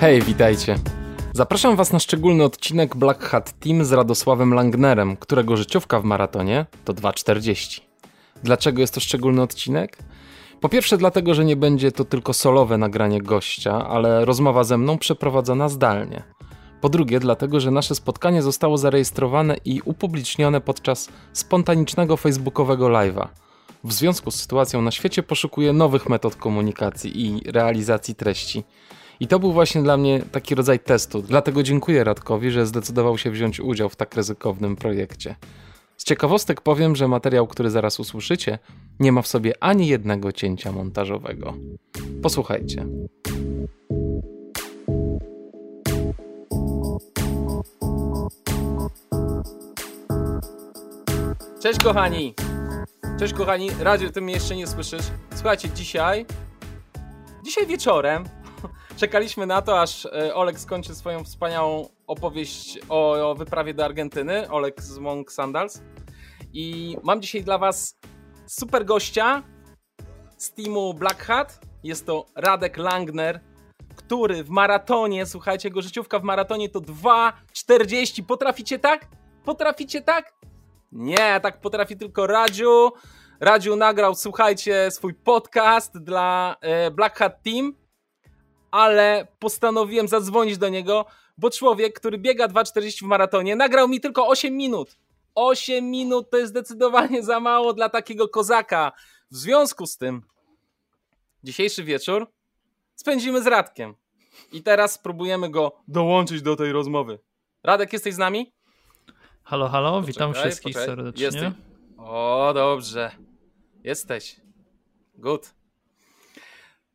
Hej, witajcie. Zapraszam Was na szczególny odcinek Black Hat Team z Radosławem Langnerem, którego życiówka w maratonie to 2,40. Dlaczego jest to szczególny odcinek? Po pierwsze, dlatego, że nie będzie to tylko solowe nagranie gościa, ale rozmowa ze mną przeprowadzona zdalnie. Po drugie, dlatego, że nasze spotkanie zostało zarejestrowane i upublicznione podczas spontanicznego facebookowego live'a. W związku z sytuacją na świecie poszukuję nowych metod komunikacji i realizacji treści. I to był właśnie dla mnie taki rodzaj testu. Dlatego dziękuję Radkowi, że zdecydował się wziąć udział w tak ryzykownym projekcie. Z ciekawostek powiem, że materiał, który zaraz usłyszycie, nie ma w sobie ani jednego cięcia montażowego. Posłuchajcie. Cześć kochani! Cześć kochani, Radio, ty mnie jeszcze nie słyszysz. Słuchajcie, dzisiaj, dzisiaj wieczorem czekaliśmy na to, aż e, Olek skończy swoją wspaniałą opowieść o, o wyprawie do Argentyny. Olek z Monk Sandals. I mam dzisiaj dla was super gościa z teamu Black Hat. Jest to Radek Langner, który w maratonie, słuchajcie, jego życiówka w maratonie to 2,40. Potraficie tak? Potraficie tak? Nie, tak potrafi tylko Radziu. Radziu nagrał, słuchajcie, swój podcast dla e, Black Hat Team, ale postanowiłem zadzwonić do niego, bo człowiek, który biega 2,40 w maratonie, nagrał mi tylko 8 minut. 8 minut to jest zdecydowanie za mało dla takiego kozaka. W związku z tym, dzisiejszy wieczór spędzimy z Radkiem. I teraz spróbujemy go dołączyć do tej rozmowy. Radek, jesteś z nami? Halo, halo, poczekaj, witam wszystkich poczekaj. serdecznie. Jesteś. O, dobrze. Jesteś. Good.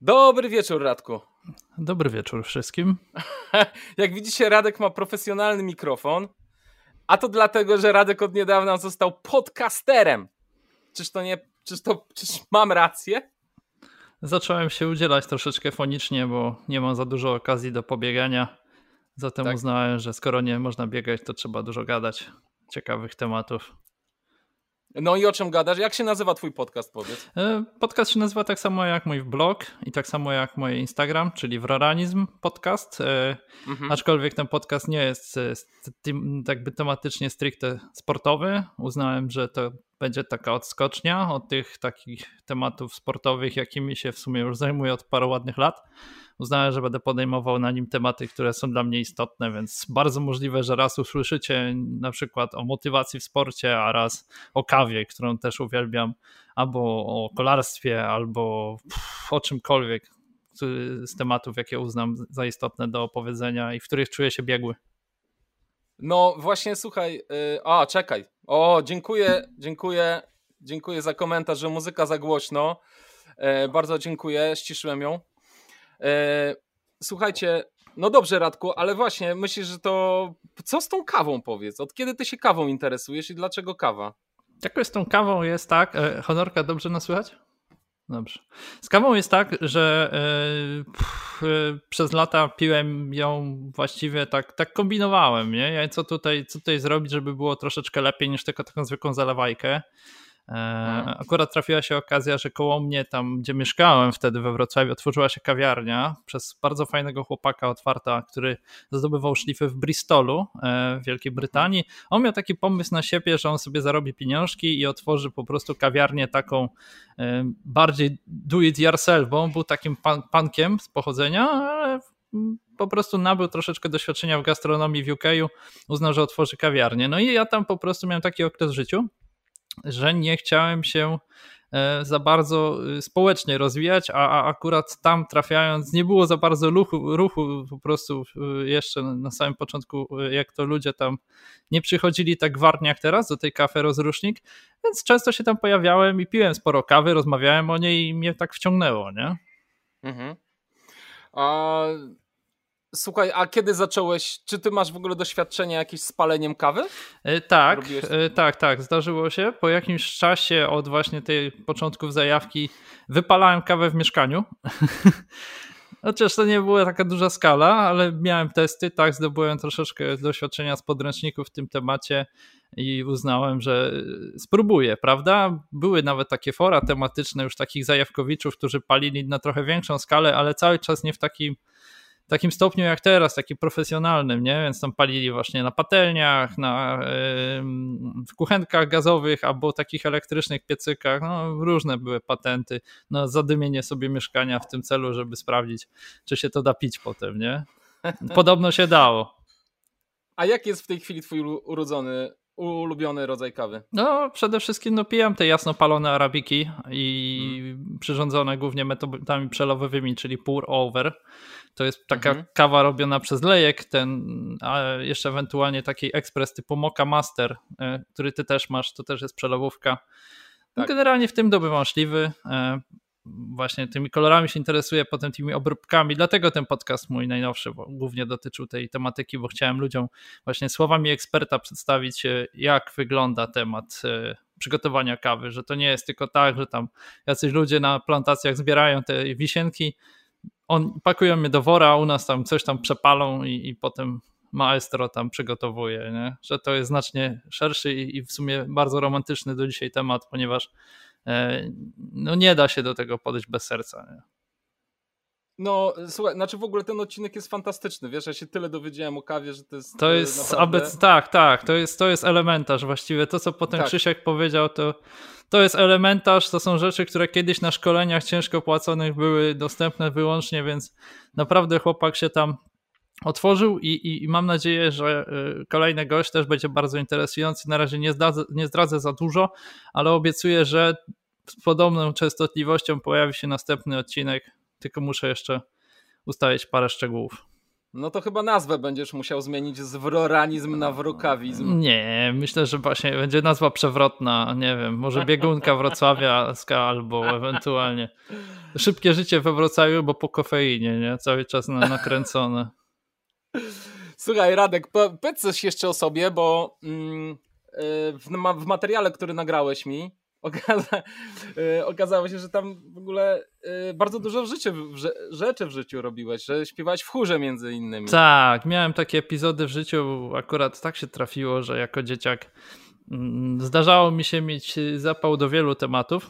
Dobry wieczór, Radku. Dobry wieczór wszystkim. Jak widzicie, Radek ma profesjonalny mikrofon, a to dlatego, że Radek od niedawna został podcasterem. Czyż to nie, czyż to, czyż mam rację? Zacząłem się udzielać troszeczkę fonicznie, bo nie mam za dużo okazji do pobiegania. Zatem tak. uznałem, że skoro nie można biegać, to trzeba dużo gadać ciekawych tematów. No i o czym gadasz? Jak się nazywa twój podcast, powiedz? E, podcast się nazywa tak samo jak mój blog i tak samo jak mój Instagram, czyli Wroranizm Podcast. E, mhm. Aczkolwiek ten podcast nie jest e, jakby tematycznie stricte sportowy. Uznałem, że to będzie taka odskocznia od tych takich tematów sportowych, jakimi się w sumie już zajmuję od paru ładnych lat uznałem, że będę podejmował na nim tematy, które są dla mnie istotne, więc bardzo możliwe, że raz usłyszycie na przykład o motywacji w sporcie, a raz o kawie, którą też uwielbiam, albo o kolarstwie, albo o czymkolwiek z tematów, jakie uznam za istotne do opowiedzenia i w których czuję się biegły. No właśnie, słuchaj, yy, a czekaj, o dziękuję, dziękuję, dziękuję za komentarz, że muzyka za głośno, yy, bardzo dziękuję, ściszyłem ją. E, słuchajcie, no dobrze, Radku, ale właśnie myślisz, że to. Co z tą kawą powiedz? Od kiedy ty się kawą interesujesz i dlaczego kawa? Jak z tą kawą jest tak. E, honorka, dobrze nas słychać? Dobrze. Z kawą jest tak, że e, pff, przez lata piłem ją właściwie tak, tak kombinowałem, nie? Ja co tutaj, co tutaj zrobić, żeby było troszeczkę lepiej niż tylko taką zwykłą zalewajkę. Mhm. Akurat trafiła się okazja, że koło mnie, tam gdzie mieszkałem wtedy we Wrocławiu, otworzyła się kawiarnia przez bardzo fajnego chłopaka otwarta, który zdobywał szlify w Bristolu e, w Wielkiej Brytanii. On miał taki pomysł na siebie, że on sobie zarobi pieniążki i otworzy po prostu kawiarnię taką e, bardziej do it yourself, bo on był takim pan, pankiem z pochodzenia, ale po prostu nabył troszeczkę doświadczenia w gastronomii w UK, uznał, że otworzy kawiarnię. No i ja tam po prostu miałem taki okres w życiu, że nie chciałem się e, za bardzo y, społecznie rozwijać, a, akurat tam trafiając nie było za bardzo ruchu, ruchu po prostu y, jeszcze na samym początku, jak to ludzie tam nie przychodzili tak warnie jak teraz do tej kawy rozrusznik, więc często się tam pojawiałem i piłem sporo kawy, rozmawiałem o niej i mnie tak wciągnęło, nie? Mhm. A Słuchaj, a kiedy zacząłeś? Czy ty masz w ogóle doświadczenie jakieś z paleniem kawy? E, tak, e, tak, tak, zdarzyło się. Po jakimś czasie od właśnie tej początków zajawki wypalałem kawę w mieszkaniu. Chociaż to nie była taka duża skala, ale miałem testy, tak, zdobyłem troszeczkę doświadczenia z podręczników w tym temacie i uznałem, że spróbuję, prawda? Były nawet takie fora tematyczne już takich zajawkowiczów, którzy palili na trochę większą skalę, ale cały czas nie w takim takim stopniu jak teraz, taki profesjonalnym, nie? Więc tam palili właśnie na patelniach, na w kuchenkach gazowych albo takich elektrycznych piecykach. No, różne były patenty na zadymienie sobie mieszkania w tym celu, żeby sprawdzić, czy się to da pić potem, nie? Podobno się dało. A jak jest w tej chwili twój urodzony ulubiony rodzaj kawy? No, przede wszystkim no, pijam te jasno palone arabiki i hmm. przyrządzone głównie metodami przelowowymi, czyli pour over. To jest taka mhm. kawa robiona przez lejek, ten, a jeszcze ewentualnie taki ekspres typu Mocha Master, e, który ty też masz, to też jest przelewówka. Tak. Generalnie w tym dobywam szliwy. E, właśnie tymi kolorami się interesuję, potem tymi obróbkami, dlatego ten podcast mój najnowszy głównie dotyczył tej tematyki, bo chciałem ludziom właśnie słowami eksperta przedstawić, e, jak wygląda temat przygotowania kawy, że to nie jest tylko tak, że tam jacyś ludzie na plantacjach zbierają te wisienki, on, pakują mnie do wora, u nas tam coś tam przepalą i, i potem maestro tam przygotowuje, nie? że to jest znacznie szerszy i, i, w sumie bardzo romantyczny do dzisiaj temat, ponieważ e, no nie da się do tego podejść bez serca. Nie? No, słuchaj, znaczy w ogóle ten odcinek jest fantastyczny, wiesz, ja się tyle dowiedziałem o kawie, że to jest To e, jest, naprawdę... tak, tak, to jest, to jest elementarz właściwie, to co potem tak. Krzysiek powiedział, to to jest elementarz, to są rzeczy, które kiedyś na szkoleniach ciężko płaconych były dostępne wyłącznie, więc naprawdę chłopak się tam otworzył i, i, i mam nadzieję, że y, kolejny gość też będzie bardzo interesujący. Na razie nie zdradzę, nie zdradzę za dużo, ale obiecuję, że z podobną częstotliwością pojawi się następny odcinek, tylko muszę jeszcze ustalić parę szczegółów. No to chyba nazwę będziesz musiał zmienić z wroranizm na wrokawizm. Nie, myślę, że właśnie będzie nazwa przewrotna, nie wiem, może biegunka wrocławiaska albo ewentualnie szybkie życie we Wrocławiu, bo po kofeinie, nie? Cały czas na, nakręcone. Słuchaj, Radek, powiedz coś jeszcze o sobie, bo mm, y, w, materiale, który nagrałeś mi, y, okazało się, że tam w ogóle y, bardzo dużo w życiu, w rzeczy w życiu robiłeś, że śpiewałeś w chórze między innymi. Tak, miałem takie epizody w życiu, akurat tak się trafiło, że jako dzieciak mm, zdarzało mi się mieć zapał do wielu tematów.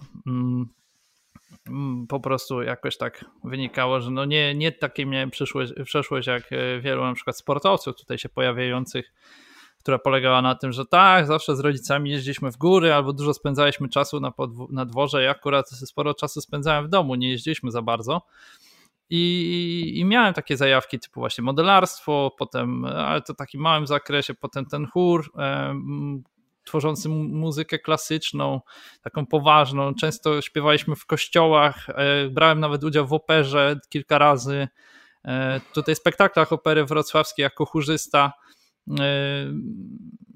Po prostu jakoś tak wynikało, że no nie, nie takie miałem przeszłość, przeszłość jak e, wielu na przykład sportowców tutaj się pojawiających która polegała na tym, że tak, zawsze z rodzicami jeździliśmy w góry albo dużo spędzaliśmy czasu na, na dworze. Ja akurat sporo czasu spędzałem w domu, nie jeździliśmy za bardzo. I, I, miałem takie zajawki typu właśnie modelarstwo, potem, ale to w takim małym zakresie, potem ten chór e, tworzący muzykę klasyczną, taką poważną. Często śpiewaliśmy w kościołach, e, brałem nawet udział w operze kilka razy. E, tutaj spektaklach opery wrocławskiej jako chórzysta. Yy,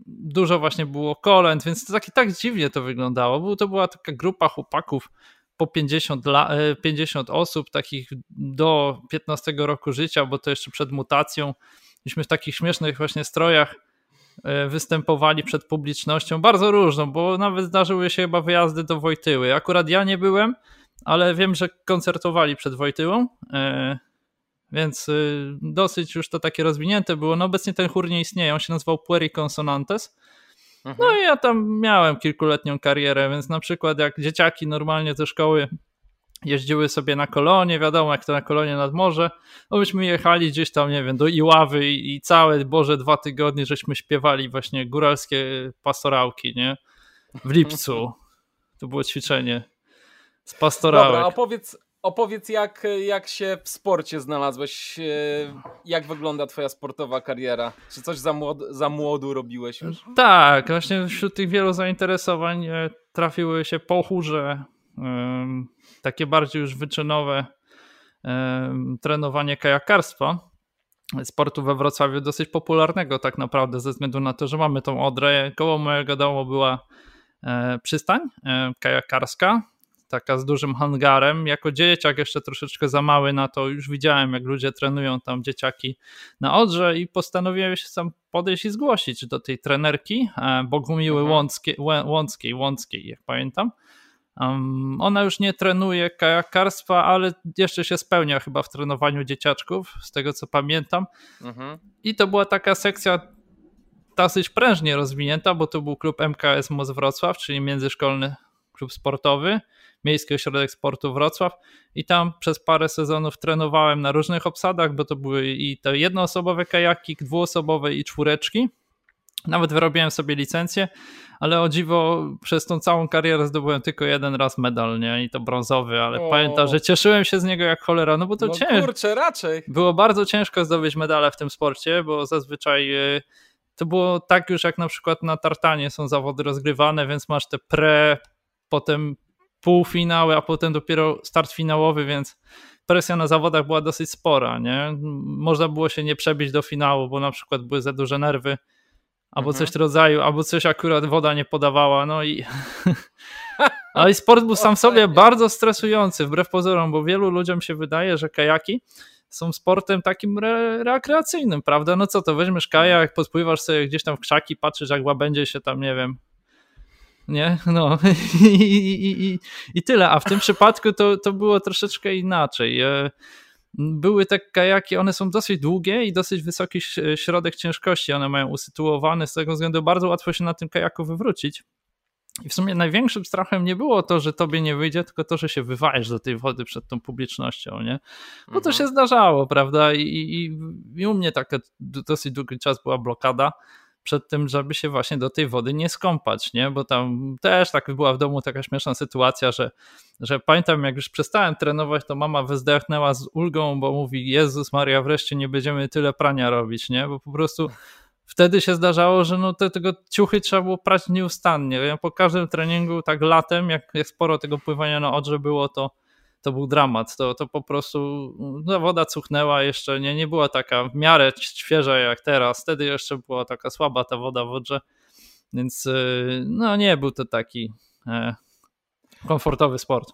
dużo właśnie było kolęd, więc to tak, tak dziwnie to wyglądało. To była taka grupa chłopaków po 50, 50 yy, osób, takich do 15 roku życia, bo to jeszcze przed mutacją. Myśmy w takich śmiesznych właśnie strojach występowali przed publicznością, bardzo różną, bo nawet zdarzyły się chyba wyjazdy do Wojtyły. Akurat ja nie byłem, ale wiem, że koncertowali przed Wojtyłą. Więc y, dosyć już to takie rozwinięte było. No obecnie ten chór nie istnieje, on się nazywał Pueri Consonantes. No mhm. i ja tam miałem kilkuletnią karierę, więc na przykład jak dzieciaki normalnie ze szkoły jeździły sobie na kolonie, wiadomo jak to na kolonie nad morze, no byśmy jechali gdzieś tam, nie wiem, do Iławy i, i całe, Boże, dwa tygodnie żeśmy śpiewali właśnie góralskie pastorałki, nie? W lipcu. To było ćwiczenie z pastorałek. Dobra, opowiedz, Opowiedz, jak, jak się w sporcie znalazłeś? E, jak wygląda Twoja sportowa kariera? Czy coś za, młod, za młodu robiłeś już? Tak, właśnie wśród tych wielu zainteresowań e, trafiły się pochórze, takie bardziej już wyczynowe trenowanie kajakarstwa. Sportu we Wrocławiu dosyć popularnego, tak naprawdę, ze względu na to, że mamy tą odrę. Koło mojego domu była e, przystań kajakarska taka z dużym hangarem. Jako dzieciak jeszcze troszeczkę za mały na to, już widziałem jak ludzie trenują tam dzieciaki na Odrze i postanowiłem się sam podejść i zgłosić do tej trenerki e, Bogumiły Łąckiej, Łąckiej, Łąckiej, jak pamiętam. Um, ona już nie trenuje kajakarstwa, ale jeszcze się spełnia chyba w trenowaniu dzieciaczków, z tego co pamiętam. Mhm. I to była taka sekcja dosyć prężnie rozwinięta, bo to był klub MKS Moz Wrocław, czyli międzyszkolny klub sportowy, Miejski Ośrodek Sportu Wrocław i tam przez parę sezonów trenowałem na różnych obsadach, bo to były i te jednoosobowe kajaki, dwuosobowe i czwóreczki. Nawet wyrobiłem sobie licencję, ale o dziwo przez tą całą karierę zdobyłem tylko jeden raz medal, nie? I to brązowy, ale o. pamiętam, że cieszyłem się z niego jak cholera, no bo to no ciężko. kurczę, raczej. Było bardzo ciężko zdobyć medale w tym sporcie, bo zazwyczaj y, to było tak już jak na przykład na tartanie są zawody rozgrywane, więc masz te pre, potem półfinały, a potem dopiero start finałowy, więc presja na zawodach była dosyć spora, nie? Można było się nie przebić do finału, bo na przykład były za duże nerwy, albo mhm. coś w rodzaju, albo coś akurat woda nie podawała, no i ale sport był sam sobie bardzo stresujący, wbrew pozorom, bo wielu ludziom się wydaje, że kajaki są sportem takim re rekreacyjnym, prawda? No co to, weźmiesz kajak, podpływasz sobie gdzieś tam w krzaki, patrzysz jak łabędzie się tam, nie wiem, nie? No I, i, i, i tyle, a w tym przypadku to, to było troszeczkę inaczej. E, były te kajaki, one są dosyć długie i dosyć wysoki środek ciężkości, one mają usytuowane, z tego względu bardzo łatwo się na tym kajaku wywrócić. I w sumie największym strachem nie było to, że tobie nie wyjdzie, tylko to, że się wywajesz do tej wody przed tą publicznością, nie? Bo mhm. to się zdarzało, prawda? I, i, I u mnie taka dosyć długi czas była blokada przed tym, żeby się właśnie do tej wody nie skąpać, nie? Bo tam też tak była w domu taka śmieszna sytuacja, że, że pamiętam jak już przestałem trenować, to mama wyzdechnęła z ulgą, bo mówi Jezus Maria, wreszcie nie będziemy tyle prania robić, nie? Bo po prostu wtedy się zdarzało, że no te, tego ciuchy trzeba było prać nieustannie. Ja po każdym treningu, tak latem, jak, jak sporo tego pływania na odrze było, to to był dramat. To, to po prostu no, woda cuchnęła jeszcze, nie, nie była taka w miarę świeża jak teraz. Wtedy jeszcze była taka słaba ta woda w odrze, więc y, no nie był to taki e, komfortowy sport.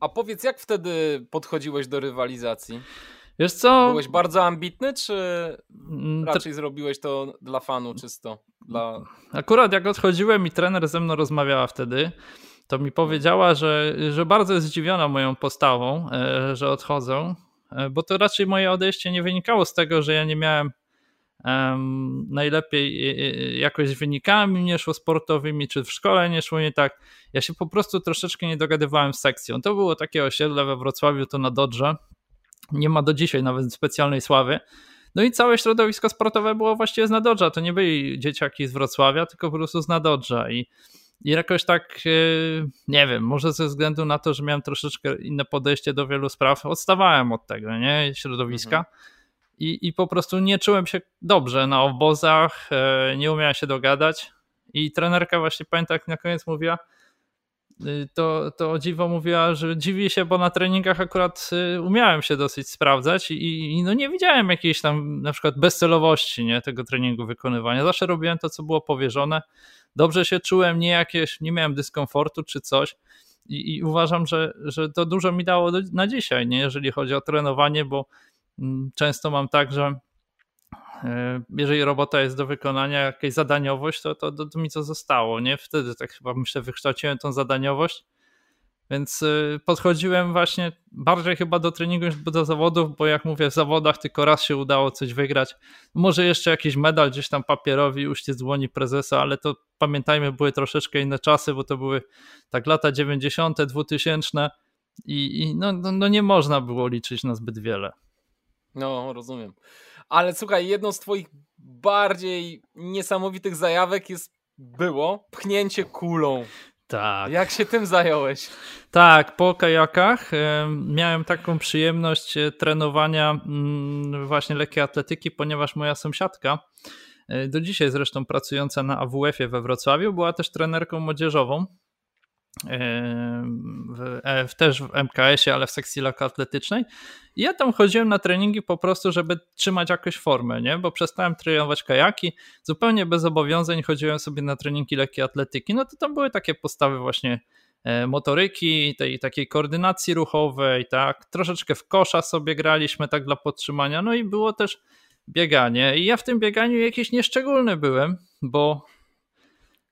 A powiedz, jak wtedy podchodziłeś do rywalizacji? Wiesz co? Byłeś bardzo ambitny, czy mm, raczej zrobiłeś to dla fanu czysto? Dla... Akurat jak odchodziłem i trener ze mną rozmawiała wtedy, to mi powiedziała, że, że bardzo jest zdziwiona moją postawą, e, że odchodzę, e, bo to raczej moje odejście nie wynikało z tego, że ja nie miałem um, najlepiej e, jakoś wynikami nie szło sportowymi, czy w szkole nie szło nie tak. Ja się po prostu troszeczkę nie dogadywałem z sekcją. To było takie osiedle we Wrocławiu, to na Dodrze. Nie ma do dzisiaj nawet specjalnej sławy. No i całe środowisko sportowe było właściwie z Nadodrza. To nie byli dzieciaki z Wrocławia, tylko po prostu z Nadodrza. I i jakoś tak, e, nie wiem, może ze względu na to, że miałem troszeczkę inne podejście do wielu spraw, odstawałem od tego, nie, środowiska. Mhm. I, I po prostu nie czułem się dobrze na obozach, e, nie umiałem się dogadać. I trenerka właśnie pamiętam, jak na koniec mówiła, to, to o dziwo mówiła, że dziwi się, bo na treningach akurat y, umiałem się dosyć sprawdzać i, i, no nie widziałem jakiejś tam na przykład bezcelowości nie, tego treningu wykonywania. Zawsze robiłem to, co było powierzone dobrze się czułem, nie jakieś, nie miałem dyskomfortu czy coś. I, i uważam, że, że to dużo mi dało do, na dzisiaj, nie? jeżeli chodzi o trenowanie, bo mm, często mam tak, że jeżeli robota jest do wykonania, jakaś zadaniowość, to, to, to, to mi co zostało, nie? Wtedy tak chyba myślę, wykształciłem tą zadaniowość więc y, podchodziłem właśnie bardziej chyba do treningu niż do zawodów, bo jak mówię, w zawodach tylko raz się udało coś wygrać. Może jeszcze jakiś medal gdzieś tam papierowi uściec dłoni prezesa, ale to pamiętajmy, były troszeczkę inne czasy, bo to były tak lata 90., 2000 i, i no, no, no nie można było liczyć na zbyt wiele. No, rozumiem. Ale słuchaj, jedną z twoich bardziej niesamowitych zajawek jest było pchnięcie kulą. Tak. Jak się tym zająłeś? Tak, po kajakach miałem taką przyjemność e, trenowania mm, właśnie lekkiej atletyki, ponieważ moja sąsiadka, e, do dzisiaj zresztą pracująca na AWF-ie we Wrocławiu, była też trenerką młodzieżową w, e, w, też w MKS-ie, ale w sekcji lekkoatletycznej. I ja tam chodziłem na treningi po prostu, żeby trzymać jakąś formę, nie? bo przestałem trenować kajaki, zupełnie bez obowiązań chodziłem sobie na treningi lekkiej atletyki, no to tam były takie postawy właśnie e, motoryki, tej takiej koordynacji ruchowej, tak, troszeczkę w kosza sobie graliśmy tak dla podtrzymania, no i było też bieganie. I ja w tym bieganiu jakiś nieszczególny byłem, bo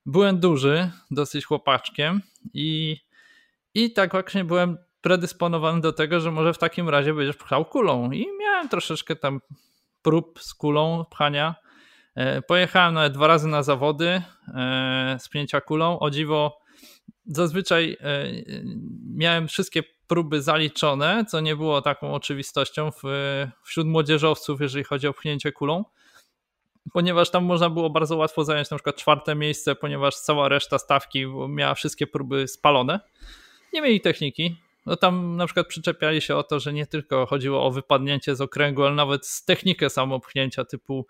byłem duży, dosyć chłopaczkiem i, i tak właśnie byłem predysponowany do tego, że może w takim razie będziesz pchał kulą. I miałem troszeczkę tam prób z kulą pchania. E, pojechałem nawet dwa razy na zawody e, z pchnięcia kulą. O dziwo zazwyczaj e, miałem wszystkie próby zaliczone, co nie było taką oczywistością wśród młodzieżowców, jeżeli chodzi o pchnięcie kulą, ponieważ tam można było bardzo łatwo zająć na przykład czwarte miejsce, ponieważ cała reszta stawki miała wszystkie próby spalone. Nie mieli techniki. No tam na przykład przyczepiali się o to, że nie tylko chodziło o wypadnięcie z okręgu, ale nawet z technikę samopchnięcia typu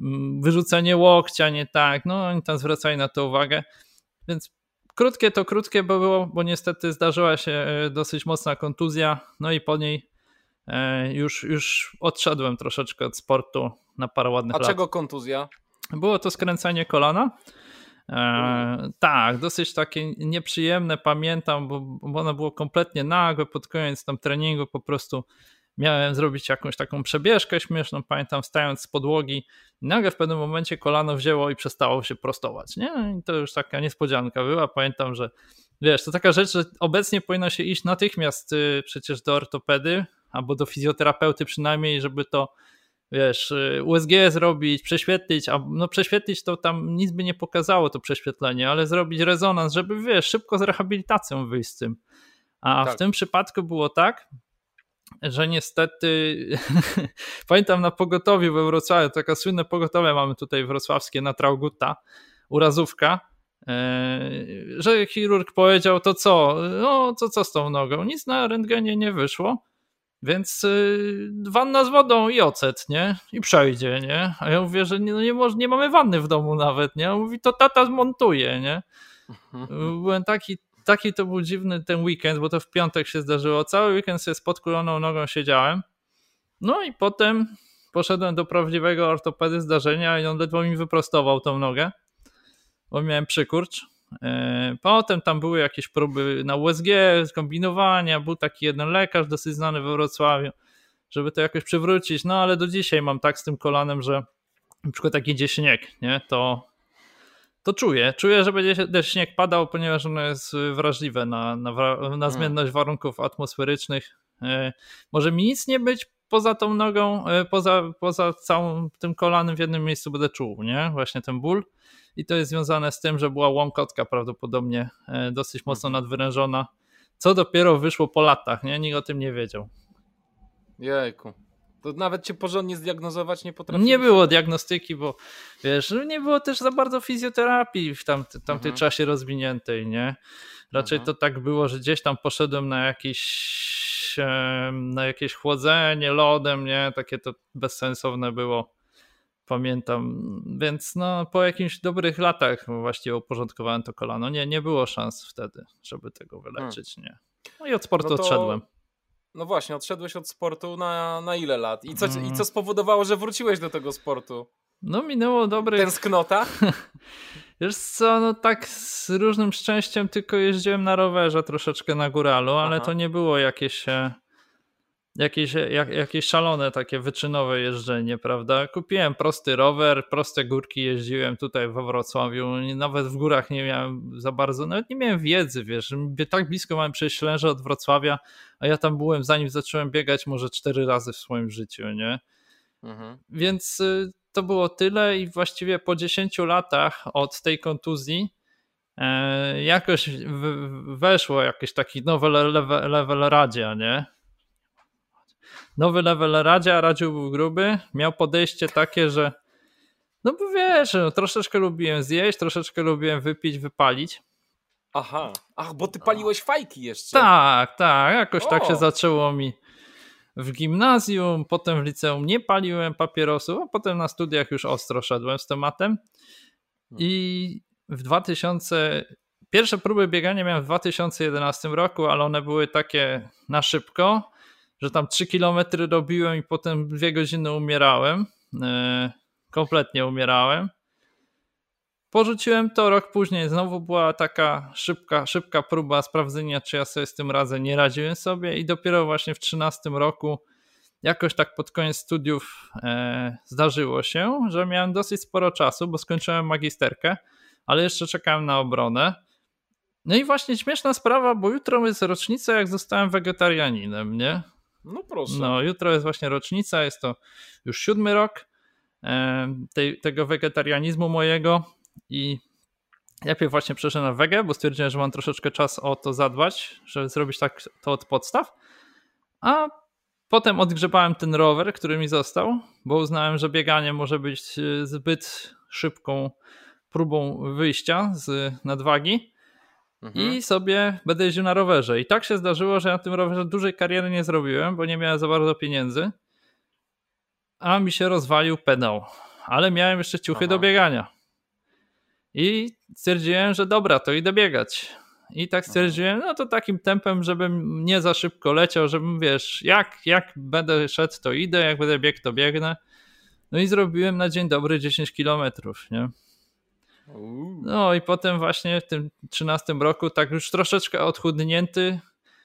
mm, wyrzucenie łokcia, nie tak. No oni tam zwracali na to uwagę. Więc Krótkie to krótkie było, bo niestety zdarzyła się e, dosyć mocna kontuzja, no i po niej już, już odszedłem troszeczkę od sportu na parę ładnych A lat. A czego kontuzja? Było to skręcenie kolana. E, tak, dosyć takie nieprzyjemne, pamiętam, bo, bo ono było kompletnie nagłe pod koniec tam treningu, po prostu miałem zrobić jakąś taką przebieżkę śmieszną, pamiętam stając z podłogi, nagle w pewnym momencie kolano wzięło i przestało się prostować, nie? I to już taka niespodzianka była, pamiętam, że wiesz, to taka rzecz, że obecnie powinno się iść natychmiast y, przecież do ortopedy, albo do fizjoterapeuty przynajmniej, żeby to wiesz, y, USG zrobić, prześwietlić, a no prześwietlić to tam nic by nie pokazało to prześwietlenie, ale zrobić rezonans, żeby wiesz, szybko z rehabilitacją wyjść z tym. A tak. w tym przypadku było tak, że niestety pamiętam na pogotowiu we Wrocławiu, taka słynne pogotowie mamy tutaj wrocławskie na Traugutta, urazówka, e, że chirurg powiedział to co, no to co z tą nogą, nic na rentgenie nie wyszło, więc y, wanna z wodą i ocet, nie? I przejdzie, nie? A ja mówię, że nie, no nie, nie mamy wanny w domu nawet, nie? On mówi, to tata zmontuje, nie? Mhm. Byłem taki taki to był dziwny ten weekend, bo to w piątek się zdarzyło. Cały weekend sobie z podkuloną nogą siedziałem. No i potem poszedłem do prawdziwego ortopedy zdarzenia i on ledwo mi wyprostował tą nogę, bo miałem przykurcz. E, potem tam były jakieś próby na USG, skombinowania, był taki jeden lekarz dosyć znany we Wrocławiu, żeby to jakoś przywrócić, no ale do dzisiaj mam tak z tym kolanem, że na przykład taki idzie śnieg, nie, to to czuję. Czuję, że będzie też śnieg padał, ponieważ ono jest wrażliwe na, na, na hmm. zmienność warunków atmosferycznych. E, może mi nic nie być poza tą nogą, e, poza, poza całym tym kolanem w jednym miejscu będę czuł, nie? Właśnie ten ból. I to jest związane z tym, że była łąkotka prawdopodobnie e, dosyć mocno mhm. nadwyrężona, co dopiero wyszło po latach, nie? Nikt o tym nie wiedział. Jejku. To nawet cię porządnie zdiagnozować nie potrafi. Nie było diagnostyki, bo wiesz, no nie było też za bardzo fizjoterapii w tamtej mhm. czasie rozwiniętej, nie? Raczej mhm. to tak było, że gdzieś tam poszedłem na jakieś na jakieś chłodzenie lodem, nie? Takie to bezsensowne było. Pamiętam, więc no po jakimś dobrych latach właściwie uporządkowałem to kolano. Nie, nie było szans wtedy, żeby tego wyleczyć, hmm. nie. No i od sportu no to... odszedłem. No właśnie, odszedłeś od sportu na, na ile lat? I co, mm. I co spowodowało, że wróciłeś do tego sportu? No minęło dobry... Tęsknota? Wiesz co, no tak z różnym szczęściem tylko jeździłem na rowerze troszeczkę na góralu, ale Aha. to nie było jakieś e, jakieś, jak, jakieś szalone takie wyczynowe jeżdżenie, prawda? Kupiłem prosty rower, proste górki jeździłem tutaj we Wrocławiu, nawet w górach nie miałem za bardzo, nawet nie miałem wiedzy, wiesz, tak blisko mam przejść Ślęże od Wrocławia, a ja tam byłem zanim zacząłem biegać może cztery razy w swoim życiu, nie? Mhm. Więc y, to było tyle i właściwie po 10 latach od tej kontuzji e, jakoś weszło jakiś taki nowy level, level radzia, nie? nowy level Radzia, Radziu był gruby, miał podejście takie, że no bo wiesz, no, troszeczkę lubiłem zjeść, troszeczkę lubiłem wypić, wypalić. Aha, ach, bo ty paliłeś fajki jeszcze. Tak, tak, jakoś o. tak się zaczęło mi w gimnazjum, potem w liceum nie paliłem papierosów, a potem na studiach już ostro szedłem z tematem. I w 2000, pierwsze próby biegania miałem w 2011 roku, ale one były takie na szybko że tam 3 kilometry robiłem i potem dwie godziny umierałem. E, kompletnie umierałem. Porzuciłem to rok później. Znowu była taka szybka, szybka próba sprawdzenia, czy ja sobie z tym radzę. Nie radziłem sobie i dopiero właśnie w 13 roku, jakoś tak pod koniec studiów, e, zdarzyło się, że miałem dosyć sporo czasu, bo skończyłem magisterkę, ale jeszcze czekałem na obronę. No i właśnie śmieszna sprawa, bo jutro jest rocznica, jak zostałem wegetarianinem, nie? No proszę. No, jutro jest właśnie rocznica, jest to już siódmy rok tej, tego wegetarianizmu mojego i Najpierw właśnie przeszedłem na wege, bo stwierdziłem, że mam troszeczkę czas o to zadbać, żeby zrobić tak to od podstaw. A potem odgrzebałem ten rower, który mi został, bo uznałem, że bieganie może być e, zbyt szybką próbą wyjścia z nadwagi. Mhm. I sobie będę jeździł na rowerze. I tak się zdarzyło, że na tym rowerze dużej kariery nie zrobiłem, bo nie miałem za bardzo pieniędzy. A mi się rozwalił pedał. Ale miałem jeszcze ciuchy Aha. do biegania. I stwierdziłem, że dobra, to idę biegać. I tak stwierdziłem, no to takim tempem, żebym nie za szybko leciał, żebym wiesz, jak, jak będę szedł, to idę, jak będę biegł, to biegnę. No i zrobiłem na dzień dobry 10 kilometrów, nie? No i potem właśnie w tym 13 roku, tak już troszeczkę odchudnięty,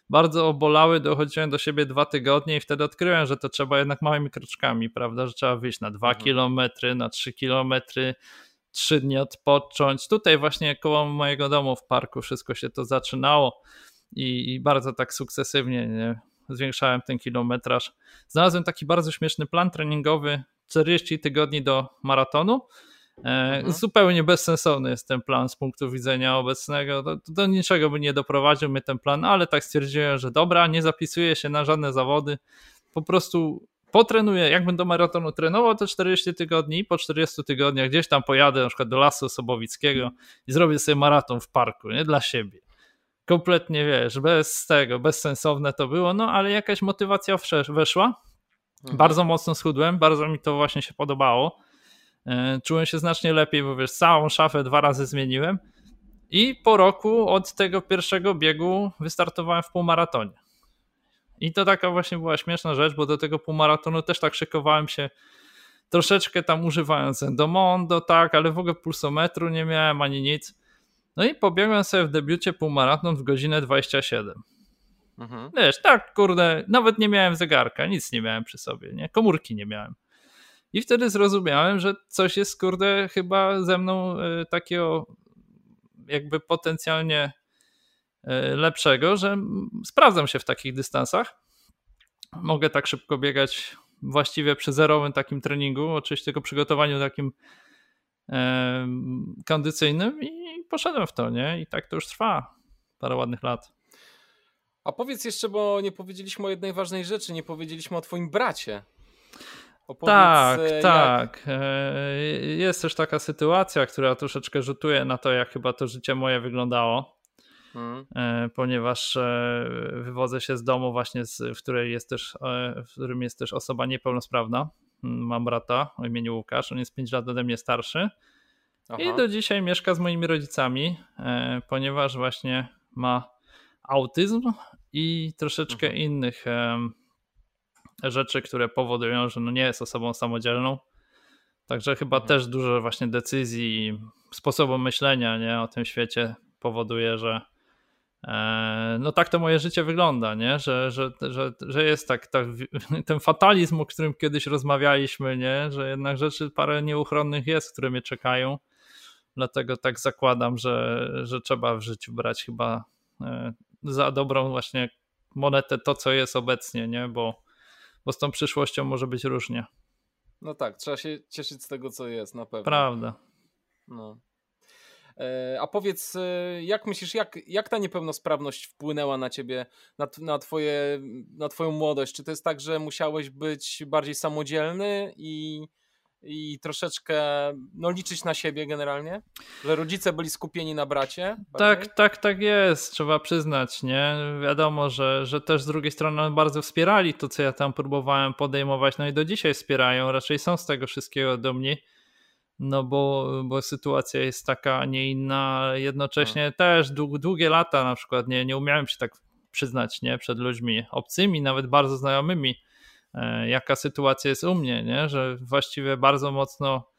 bardzo obolały, dochodziłem do siebie dwa tygodnie i wtedy odkryłem, że to trzeba jednak małymi kroczkami, prawda, że trzeba wyjść na 2 mhm. kilometry, na 3 kilometry, trzy dni odpocząć. Tutaj właśnie koło mojego domu w parku wszystko się to zaczynało i, i bardzo tak sukcesywnie nie? zwiększałem ten kilometraż. Znalazłem taki bardzo śmieszny plan treningowy, 40 tygodni do maratonu. E, mhm. Zupełnie bezsensowny jest ten plan z punktu widzenia obecnego. Do, do, niczego by nie doprowadził mnie ten plan, ale tak stwierdziłem, że dobra, nie zapisuję się na żadne zawody. Po prostu potrenuję, jakbym do maratonu trenował to 40 tygodni, po 40 tygodniach gdzieś tam pojadę na przykład do Lasu Osobowickiego i zrobię sobie maraton w parku, nie dla siebie. Kompletnie wiesz, bez tego, bezsensowne to było, no ale jakaś motywacja weszła. Mhm. Bardzo mocno schudłem, bardzo mi to właśnie się podobało. E, czułem się znacznie lepiej, bo wiesz, całą szafę dwa razy zmieniłem. I po roku od tego pierwszego biegu wystartowałem w półmaratonie. I to taka właśnie była śmieszna rzecz, bo do tego półmaratonu też tak szykowałem się troszeczkę tam używając Endomondo, tak, ale w ogóle pulsometru nie miałem ani nic. No i pobiegłem sobie w debiucie półmaraton w godzinę 27. Mhm. Wiesz, tak, kurde, nawet nie miałem zegarka, nic nie miałem przy sobie, nie? Komórki nie miałem. I wtedy zrozumiałem, że coś jest, kurde, chyba ze mną y, takiego jakby potencjalnie lepszego, że sprawdzam się w takich dystansach. Mogę tak szybko biegać właściwie przy zerowym takim treningu, oczywiście tylko przygotowaniu takim e, kondycyjnym i poszedłem w to, nie? I tak to już trwa parę ładnych lat. A powiedz jeszcze, bo nie powiedzieliśmy o jednej ważnej rzeczy, nie powiedzieliśmy o twoim bracie. Opowiedz, tak, jak... tak. E, jest też taka sytuacja, która troszeczkę rzutuje na to, jak chyba to życie moje wyglądało. Mhm. E, ponieważ e, wywodzę się z domu właśnie, z, w, której jest też, e, w którym jest też osoba niepełnosprawna. Mm, mam brata o imieniu Łukasz, on jest 5 lat ode mnie starszy Aha. i do dzisiaj mieszka z moimi rodzicami, ponieważ właśnie ma autyzm i troszeczkę mhm. innych rzeczy, które powodują, że no nie jest osobą samodzielną. Także chyba mhm. też dużo właśnie decyzji, sposobu myślenia nie, o tym świecie powoduje, że no tak to moje życie wygląda, nie? Że, że, że, że jest tak, tak, ten fatalizm, o którym kiedyś rozmawialiśmy, nie? że jednak rzeczy parę nieuchronnych jest, które mnie czekają. Dlatego tak zakładam, że, że trzeba w życiu brać chyba e, za dobrą właśnie monetę to, co jest obecnie, nie? Bo, bo z tą przyszłością może być różnie. No tak, trzeba się cieszyć z tego, co jest, na pewno. Prawda. No. E, a powiedz, e, jak myślisz, jak, jak ta niepełnosprawność wpłynęła na ciebie, na, na, twoje, na twoją młodość? Czy to jest tak, że musiałeś być bardziej samodzielny i, i troszeczkę no, liczyć na siebie generalnie? Że rodzice byli skupieni na bracie? Bardziej? Tak, tak, tak jest, trzeba przyznać, nie? Wiadomo, że, że też z drugiej strony bardzo wspierali to, co ja tam próbowałem podejmować, no i do dzisiaj wspierają, raczej są z tego wszystkiego dumni no bo, bo sytuacja jest taka, a nie inna. Jednocześnie hmm. też długie lata na przykład nie, nie umiałem się tak przyznać nie, przed ludźmi obcymi, nawet bardzo znajomymi, e, jaka sytuacja jest u mnie, nie? że właściwie bardzo mocno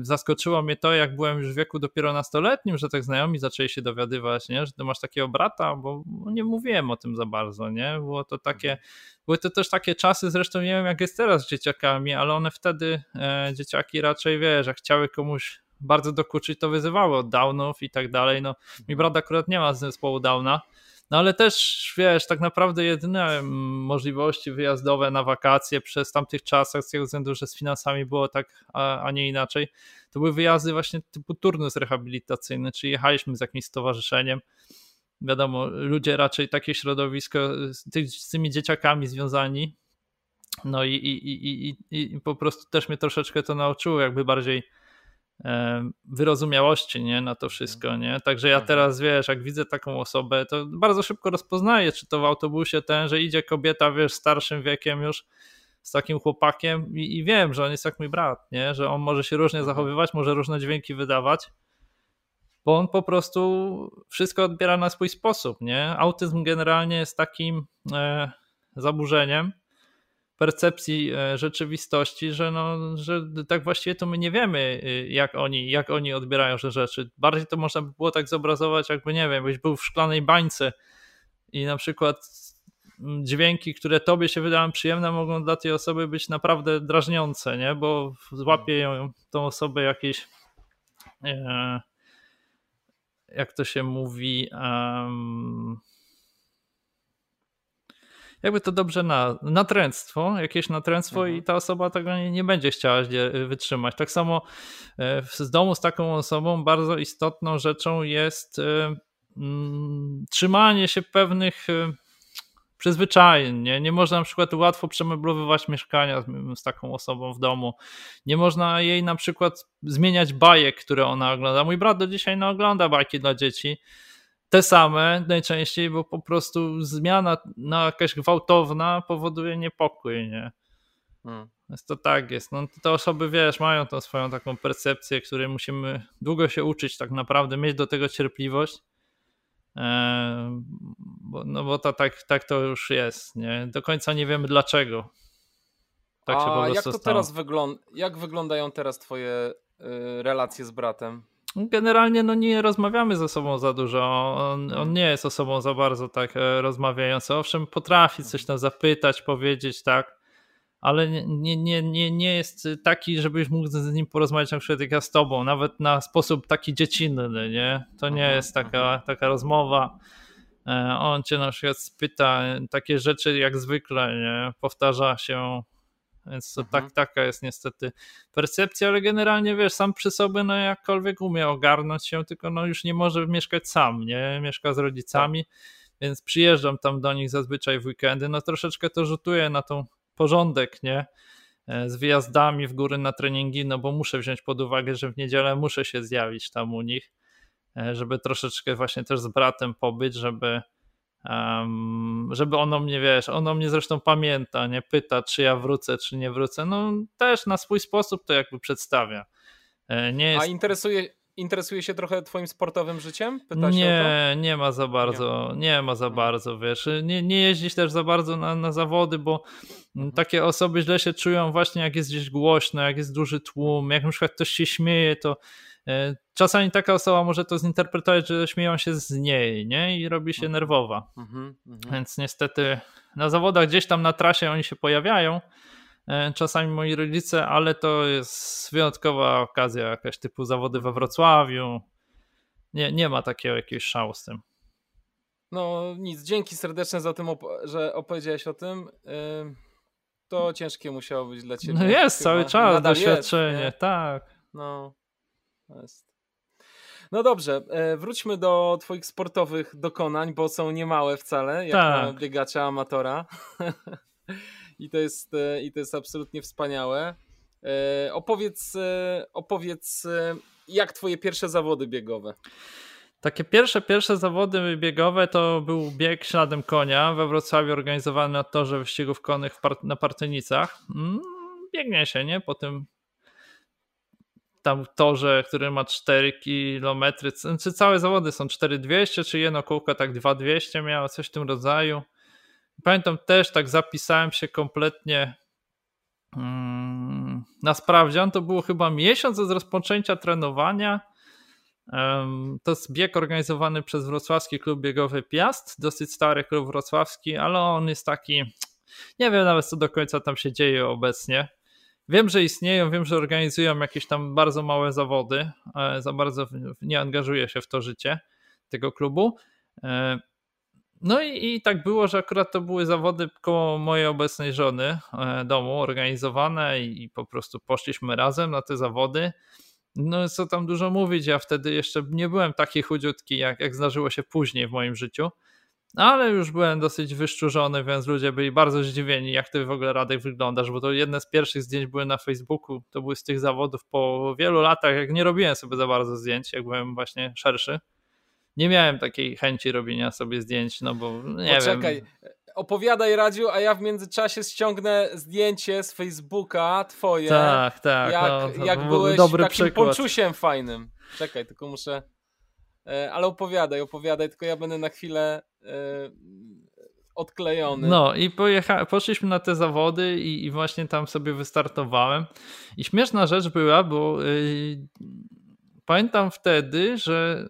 zaskoczyło mnie to, jak byłem już w wieku dopiero nastoletnim, że tak znajomi zaczęli się dowiadywać, nie? że ty masz takiego brata, bo nie mówiłem o tym za bardzo, nie? Było to takie, mhm. były to też takie czasy, zresztą nie wiem jak jest teraz z dzieciakami, ale one wtedy, e, dzieciaki raczej, wiesz, jak chciały komuś bardzo dokuczyć, to wyzywały od downów i tak dalej. No, mi mhm. brat akurat nie ma zespołu downa, No ale też, wiesz, tak naprawdę jedyne możliwości wyjazdowe na wakacje przez tamtych czasach, z tego względu, że z finansami było tak, a, a nie inaczej, to były wyjazdy właśnie typu turnus rehabilitacyjny, czyli jechaliśmy z jakimś stowarzyszeniem, wiadomo, ludzie raczej takie środowisko z, z tymi dzieciakami związani, no i, i, i, i, i po prostu też mnie troszeczkę to nauczyło, jakby bardziej wyrozumiałości nie, na to wszystko. Nie? Także ja mhm. teraz wiesz, jak widzę taką osobę, to bardzo szybko rozpoznaję, czy to w autobusie ten, że idzie kobieta, wiesz, starszym wiekiem już z takim chłopakiem i, i wiem, że on jest jak mój brat, nie? że on może się różnie mhm. zachowywać, może różne dźwięki wydawać, bo on po prostu wszystko odbiera na swój sposób. Nie? Autyzm generalnie jest takim e, zaburzeniem, percepcji e, rzeczywistości, że, no, że tak właściwie to my nie wiemy, y, jak oni, jak oni odbierają te rzeczy. Bardziej to można by było tak zobrazować, jakby nie wiem, byś był w szklanej bańce i na przykład dźwięki, które tobie się wydają przyjemne, mogą dla tej osoby być naprawdę drażniące, nie? bo złapie ją, tą osobę jakieś e, jak to się mówi um, jakby to dobrze na, natręctwo, jakieś natręctwo mhm. i ta osoba tego nie, nie będzie chciała wytrzymać. Tak samo e, z domu z taką osobą bardzo istotną rzeczą jest e, mm, trzymanie się pewnych e, przyzwyczajeń. Nie? nie można na przykład łatwo przemeblowywać mieszkania z, z, taką osobą w domu. Nie można jej na przykład zmieniać bajek, które ona ogląda. Mój brat do dzisiaj nie ogląda bajki dla dzieci te same najczęściej, bo po prostu zmiana na jakaś gwałtowna powoduje niepokój, nie? Hmm. Więc to tak jest. No, te osoby, wiesz, mają tą swoją taką percepcję, której musimy długo się uczyć tak naprawdę, mieć do tego cierpliwość. Eee, bo, no bo to tak, tak to już jest, nie? Do końca nie wiemy dlaczego. Tak A jak to stało. teraz wygląda? Jak wyglądają teraz twoje y, relacje z bratem? Generalnie no nie rozmawiamy ze sobą za dużo. On, on, nie jest osobą za bardzo tak e, rozmawiającą. Owszem, potrafi coś tam zapytać, powiedzieć, tak, ale nie, nie, nie, nie jest taki, żebyś mógł z nim porozmawiać na przykład jak ja z tobą, nawet na sposób taki dziecinny, nie? To nie jest taka, taka rozmowa. E, on cię na przykład spyta takie rzeczy jak zwykle, nie? Powtarza się więc to mhm. tak, taka jest niestety percepcja, ale generalnie wiesz, sam przy sobie no jakkolwiek umie ogarnąć się, tylko no już nie może mieszkać sam, nie? Mieszka z rodzicami, tak. więc przyjeżdżam tam do nich zazwyczaj w weekendy, no troszeczkę to rzutuje na tą porządek, nie? E, z wyjazdami w góry na treningi, no bo muszę wziąć pod uwagę, że w niedzielę muszę się zjawić tam u nich, e, żeby troszeczkę właśnie też z bratem pobyć, żeby Um, żeby ono mnie, wiesz, ono mnie zresztą pamięta, nie pyta, czy ja wrócę, czy nie wrócę. No też na swój sposób to jakby przedstawia. E, nie jest... A interesuje, interesuje się trochę twoim sportowym życiem? Pyta nie, nie ma za bardzo, nie, nie ma za bardzo, wiesz. Nie, nie jeździsz też za bardzo na, na zawody, bo mhm. takie osoby źle się czują właśnie jak jest gdzieś głośno, jak jest duży tłum, jak na przykład ktoś się śmieje, to czasami taka osoba może to zinterpretować, że śmieją się z niej, nie? I robi się mhm. nerwowa. Mhm, mhm. Więc niestety na zawodach gdzieś tam na trasie oni się pojawiają. E, czasami moi rodzice, ale to jest wyjątkowa okazja, jakaś typu zawody we Wrocławiu. Nie, nie ma takiego jakiegoś szału z tym. No nic, dzięki serdeczne za tym, że opowiedziałeś o tym. To ciężkie musiało być dla ciebie. No jest Chyba. cały czas doświadczenie, jest, tak. No, jest. No dobrze, e, wróćmy do Twoich sportowych dokonań, bo są niemałe wcale, jak tak. na biegacza amatora. I, to jest, e, I to jest absolutnie wspaniałe. E, opowiedz, opowiedz, jak Twoje pierwsze zawody biegowe? Takie pierwsze, pierwsze zawody biegowe to był bieg śladem konia we Wrocławiu organizowany na torze wyścigów konnych na Partynicach. Mm, biegnie się, nie? Po tym tam torze, który ma 4 km, czy całe zawody są 4200, czy jedno kółko tak 2200 miało, coś w tym rodzaju. Pamiętam też, tak zapisałem się kompletnie mm, na sprawdzian, to było chyba miesiąc od rozpoczęcia trenowania. To jest bieg organizowany przez wrocławski klub biegowy Piast, dosyć stary klub wrocławski, ale on jest taki, nie wiem nawet co do końca tam się dzieje obecnie. Wiem, że istnieją, wiem, że organizują jakieś tam bardzo małe zawody. Za bardzo nie angażuję się w to życie tego klubu. E, no i, i, tak było, że akurat to były zawody koło mojej obecnej żony e, domu organizowane i, i, po prostu poszliśmy razem na te zawody. No co tam dużo mówić, ja wtedy jeszcze nie byłem taki chudziutki, jak, jak zdarzyło się później w moim życiu, ale już byłem dosyć wyszczurzony, więc ludzie byli bardzo zdziwieni, jak ty w ogóle Radek wyglądasz, bo to jedne z pierwszych zdjęć były na Facebooku, to były z tych zawodów po wielu latach, jak nie robiłem sobie za bardzo zdjęć, jak byłem właśnie szerszy nie miałem takiej chęci robienia sobie zdjęć, no bo nie Poczekaj. wiem. Opowiadaj Radziu, a ja w międzyczasie ściągnę zdjęcie z Facebooka twoje. Tak, tak. Jak, no, jak byłeś dobry takim przykład. ponczusiem fajnym. Czekaj, tylko muszę... E, ale opowiadaj, opowiadaj, tylko ja będę na chwilę odklejony. No i pojecha- poszliśmy na te zawody i, i, właśnie tam sobie wystartowałem. I śmieszna rzecz była, bo yy, pamiętam wtedy, że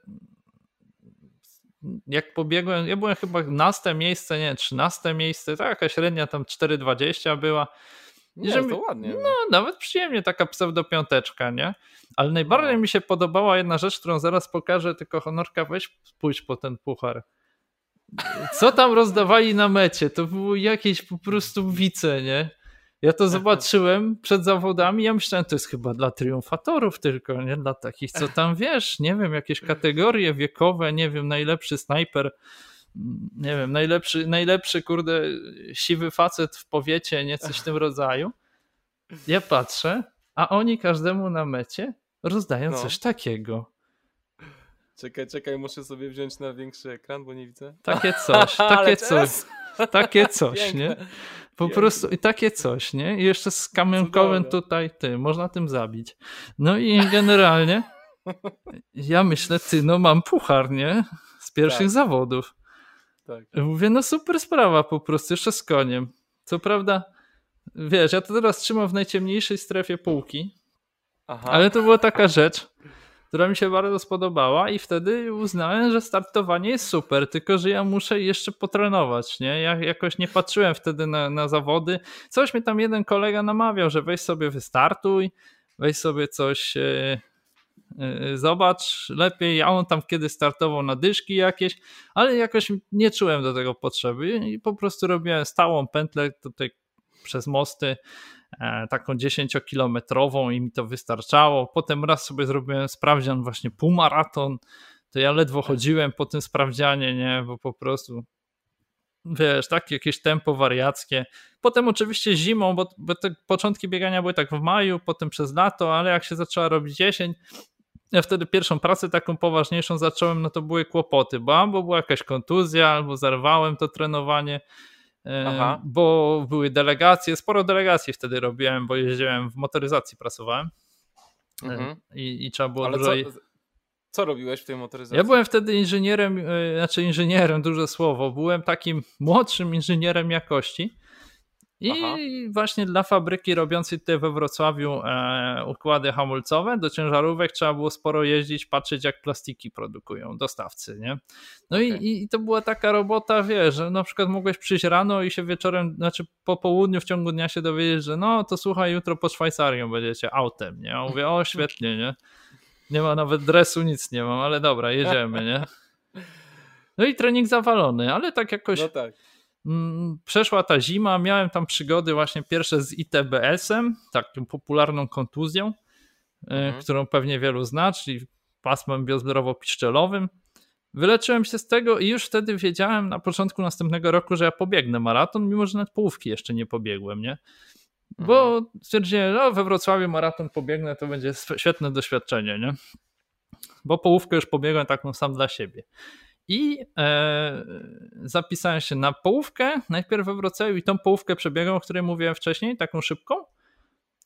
jak pobiegłem, ja byłem chyba naste miejsce, nie, 13 miejsce, to jakaś średnia tam 4,20 była. Nie, że, to ładnie. No, no, nawet przyjemnie taka pseudopiąteczka, nie? Ale najbardziej no. mi się podobała jedna rzecz, którą zaraz pokażę, tylko Honorka, weź spójrz po ten puchar. Co tam rozdawali na mecie? To były jakieś po prostu wice, nie? Ja to zobaczyłem przed zawodami, ja myślałem, to jest chyba dla triumfatorów tylko, nie dla takich, co tam wiesz, nie wiem, jakieś kategorie wiekowe, nie wiem, najlepszy snajper, nie wiem, najlepszy, najlepszy kurde siwy facet w powiecie, nie coś w tym rodzaju. Ja patrzę, a oni każdemu na mecie rozdają no. coś takiego. Czekaj, czekaj, muszę sobie wziąć na większy ekran, bo nie widzę. Takie coś, takie coś. Takie coś, nie? Po prostu i takie coś, nie? I jeszcze z kamionkowym tutaj ty, można tym zabić. No i generalnie ja myślę, ty, no mam puchar, nie? Z pierwszych tak. zawodów. Tak. Mówię, no super sprawa po prostu, jeszcze z koniem. Co prawda, wiesz, ja to teraz trzymam w najciemniejszej strefie półki, Aha. ale to była taka rzecz, która mi się bardzo spodobała i wtedy uznałem, że startowanie jest super, tylko że ja muszę jeszcze potrenować, nie? Ja jakoś nie patrzyłem wtedy na, na zawody. Coś mi tam jeden kolega namawiał, że weź sobie wystartuj, weź sobie coś e, e, zobacz lepiej, a on tam kiedy startował na dyszki jakieś, ale jakoś nie czułem do tego potrzeby i po prostu robiłem stałą pętlę tutaj przez mosty E, taką 10-kilometrową i mi to wystarczało. Potem raz sobie zrobiłem sprawdzian właśnie półmaraton, to ja ledwo chodziłem po tym sprawdzianie, nie, bo po prostu wiesz, tak, jakieś tempo wariackie. Potem oczywiście zimą, bo, bo te początki biegania były tak w maju, potem przez lato, ale jak się zaczęła robić jesień, ja wtedy pierwszą pracę taką poważniejszą zacząłem, no to były kłopoty, bo albo była jakaś kontuzja, albo zerwałem to trenowanie, Aha. bo były delegacje, sporo delegacji wtedy robiłem, bo jeździłem w motoryzacji, pracowałem mhm. I, i trzeba było Ale dużo... Co, co robiłeś w tej motoryzacji? Ja byłem wtedy inżynierem, e, znaczy inżynierem, duże słowo, byłem takim młodszym inżynierem jakości, i Aha. właśnie dla fabryki robiącej tutaj we Wrocławiu e, układy hamulcowe do ciężarówek trzeba było sporo jeździć, patrzeć jak plastiki produkują dostawcy, nie? No okay. i, i to była taka robota, wiesz, że na przykład mogłeś przyjść rano i się wieczorem, znaczy po południu w ciągu dnia się dowiedzieć, że no to słuchaj, jutro pod Szwajcarią będziecie autem, nie? Ja mówię, o świetnie, nie? Nie ma nawet dresu, nic nie mam, ale dobra, jedziemy, nie? No i trening zawalony, ale tak jakoś... No tak przeszła ta zima, miałem tam przygody właśnie pierwsze z ITBS-em, taką popularną kontuzją, e, mhm. którą pewnie wielu zna, czyli pasmem biozborowo-piszczelowym. Wyleczyłem się z tego i już wtedy wiedziałem na początku następnego roku, że ja pobiegnę maraton, mimo że nawet połówki jeszcze nie pobiegłem, nie? Bo mhm. stwierdziłem, no we Wrocławiu maraton pobiegnę, to będzie świetne doświadczenie, nie? Bo połówkę już pobiegłem taką sam dla siebie i e, zapisałem się na połówkę, najpierw we Wrocławiu i tą połówkę przebiegłem, o której mówiłem wcześniej, taką szybką.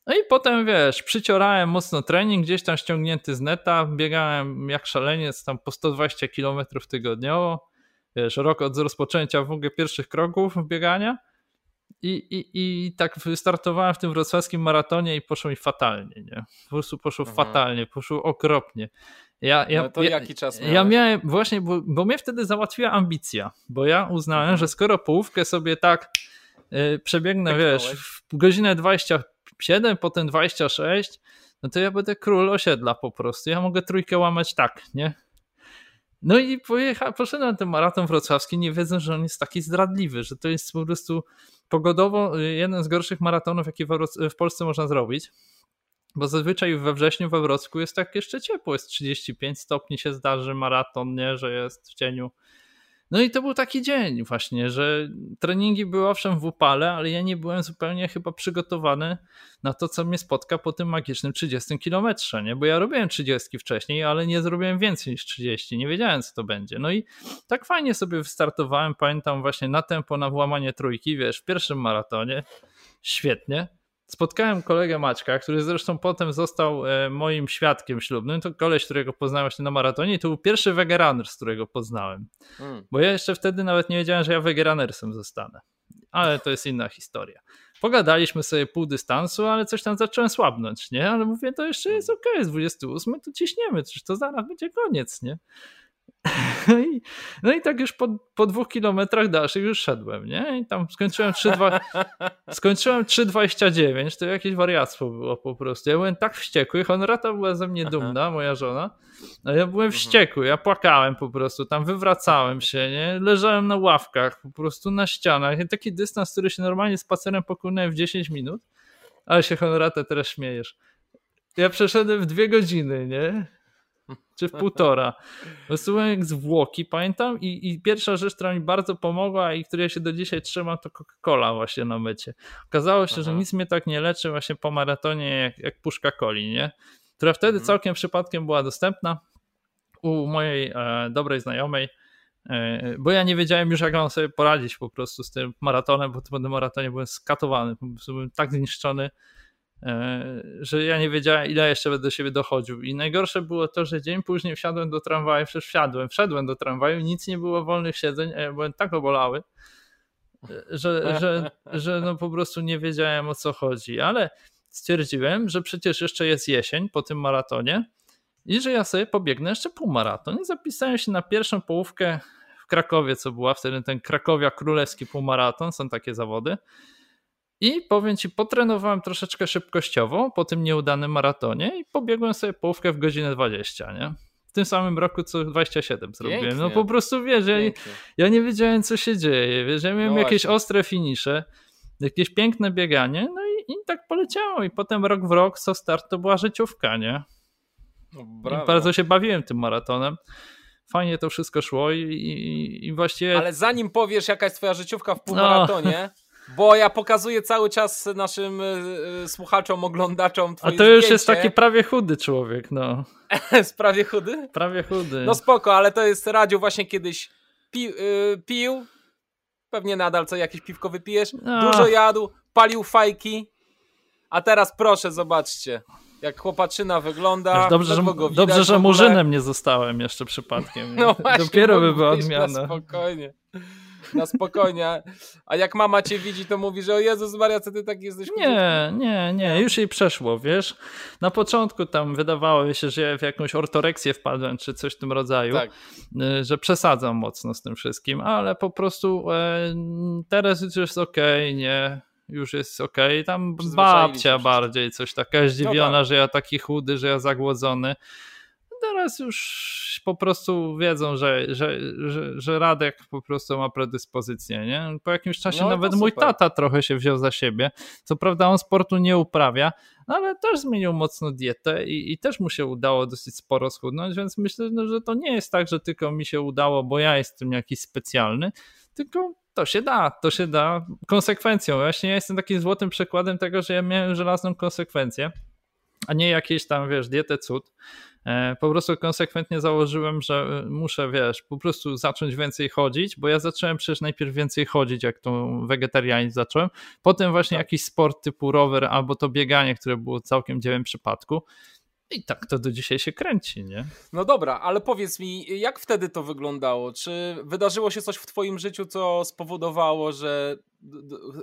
No i potem wiesz, przyciorałem mocno trening, gdzieś tam ściągnięty z neta, biegałem jak szaleniec tam po 120 km tygodniowo. Wiesz, rok od rozpoczęcia w ogóle pierwszych kroków biegania. I, i, I tak wystartowałem w tym wrocławskim maratonie i poszło mi fatalnie, nie? Po prostu poszło mhm. fatalnie, poszło okropnie. Ja, ja, no to ja, jaki czas miałeś? Ja miałem właśnie, bo, bo mnie wtedy załatwiła ambicja, bo ja uznałem, mhm. że skoro połówkę sobie tak yy, przebiegnę, tak wiesz, w godzinę 27, potem 26, no to ja będę król osiedla po prostu. Ja mogę trójkę łamać tak, nie? No i pojecha, poszedłem na ten maraton wrocławski, nie wiedząc, że on jest taki zdradliwy, że to jest po prostu pogodowo jeden z gorszych maratonów, jaki w Polsce można zrobić. Bo zazwyczaj we wrześniu we Wrocku jest tak jeszcze ciepło, jest 35 stopni się zdarzy maraton, nie, że jest w cieniu. No i to był taki dzień właśnie, że treningi były owszem w upale, ale ja nie byłem zupełnie chyba przygotowany na to, co mnie spotka po tym magicznym 30 kilometrze, nie? Bo ja robiłem 30 wcześniej, ale nie zrobiłem więcej niż 30, nie wiedziałem co to będzie. No i tak fajnie sobie wystartowałem, pamiętam właśnie na tempo, na włamanie trójki, wiesz, w pierwszym maratonie, świetnie spotkałem kolegę Maćka, który zresztą potem został e, moim świadkiem ślubnym. To koleś, którego poznałem właśnie na maratonie i to był pierwszy wegerunner, z którego poznałem. Hmm. Bo ja jeszcze wtedy nawet nie wiedziałem, że ja wegerunnersem zostanę. Ale to jest inna historia. Pogadaliśmy sobie pół dystansu, ale coś tam zacząłem słabnąć, nie? Ale mówię, to jeszcze jest ok, jest 28, to ciśniemy, przecież to zaraz będzie koniec, nie? No i, no i tak już po, po dwóch kilometrach dalszych już szedłem, nie? I tam skończyłem 3,2, skończyłem 3,29, to jakieś wariactwo było po prostu. Ja byłem tak wściekły, Honorata była ze mnie dumna, moja żona, a ja byłem mhm. wściekły, ja płakałem po prostu, tam wywracałem się, nie? Leżałem na ławkach, po prostu na ścianach. I taki dystans, który się normalnie spacerem pokonałem w 10 minut, ale się Honorata teraz śmiejesz. Ja przeszedłem w dwie godziny, nie? Czy w półtora. Wysłuchałem jak zwłoki, pamiętam i, i pierwsza rzecz, która mi bardzo pomogła i której się do dzisiaj trzymam, to Coca-Cola właśnie na mycie. Okazało się, Aha. że nic mnie tak nie leczy właśnie po maratonie jak, jak puszka coli, nie? Która wtedy mhm. całkiem przypadkiem była dostępna u mojej e, dobrej znajomej, e, bo ja nie wiedziałem już, jak mam sobie poradzić po prostu z tym maratonem, bo po tym maratonie byłem skatowany, byłem tak zniszczony, że ja nie wiedziałem, ile jeszcze będę do siebie dochodził. I najgorsze było to, że dzień później wsiadłem do tramwaju, przecież wsiadłem, wszedłem do tramwaju, nic nie było wolnych siedzeń, a ja byłem tak obolały, że, że, że no po prostu nie wiedziałem o co chodzi. Ale stwierdziłem, że przecież jeszcze jest jesień po tym maratonie i że ja sobie pobiegnę jeszcze półmaraton. I zapisałem się na pierwszą połówkę w Krakowie, co była wtedy ten Krakowia Królewski Półmaraton, są takie zawody. I powiem ci, potrenowałem troszeczkę szybkościowo po tym nieudanym maratonie i pobiegłem sobie połówkę w godzinę 20, nie? W tym samym roku co 27 zrobiłem. No Pięknie. No po prostu wiesz, ja, ja, nie wiedziałem co się dzieje, wiesz, ja miałem no jakieś ostre finisze, jakieś piękne bieganie, no i, i tak poleciało i potem rok w rok co start to była życiówka, nie? No, bardzo się bawiłem tym maratonem fajnie to wszystko szło i, i, i, właściwie. Ale zanim powiesz, jaka jest twoja życiówka w półmaratonie, no. Bo ja pokazuję cały czas naszym y, słuchaczom, oglądaczom twoje A to już zdjęcie. jest taki prawie chudy człowiek, no. prawie chudy? Prawie chudy. No spoko, ale to jest radio właśnie kiedyś pi, y, pił, pewnie nadal co jakieś piwko wypijesz, no. dużo jadł, palił fajki, a teraz proszę, zobaczcie. Jak chłopaczyna wygląda. dobrze, że, dobrze, że murzynem nie zostałem jeszcze przypadkiem. No właśnie, Dopiero by była odmiana. Spokojnie na spokojnie. A jak mama cię widzi, to mówi, że o Jezus Maria, co ty tak jesteś Nie, nie, nie, już jej przeszło, wiesz. Na początku tam wydawało się, że ja w jakąś ortoreksję wpadłem, czy coś w tym rodzaju, tak. Y, że przesadzam mocno z tym wszystkim, ale po prostu e, teraz już jest okej, okay, nie, już jest okej. Okay. Tam babcia bardziej coś taka zdziwiona, no tak. że ja taki chudy, że ja zagłodzony teraz już po prostu wiedzą, że, że, że, że Radek po prostu ma predyspozycję. Nie? Po jakimś czasie no, nawet mój tata trochę się wziął za siebie. Co prawda on sportu nie uprawia, ale też zmienił mocno dietę i, i też mu się udało dosyć sporo schudnąć, więc myślę, no, że to nie jest tak, że tylko mi się udało, bo ja jestem jakiś specjalny, tylko to się da, to się da konsekwencją. Właśnie ja jestem takim złotym przykładem tego, że ja miałem żelazną konsekwencję, a nie jakieś tam, wiesz, dietę cud. E, po prostu konsekwentnie założyłem, że e, muszę, wiesz, po prostu zacząć więcej chodzić, bo ja zacząłem przecież najpierw więcej chodzić, jak to wegetarianizm zacząłem, potem właśnie tak. jakiś sport typu rower albo to bieganie, które było całkiem dziełem przypadku. I tak to do dzisiaj się kręci, nie? No dobra, ale powiedz mi, jak wtedy to wyglądało? Czy wydarzyło się coś w Twoim życiu, co spowodowało, że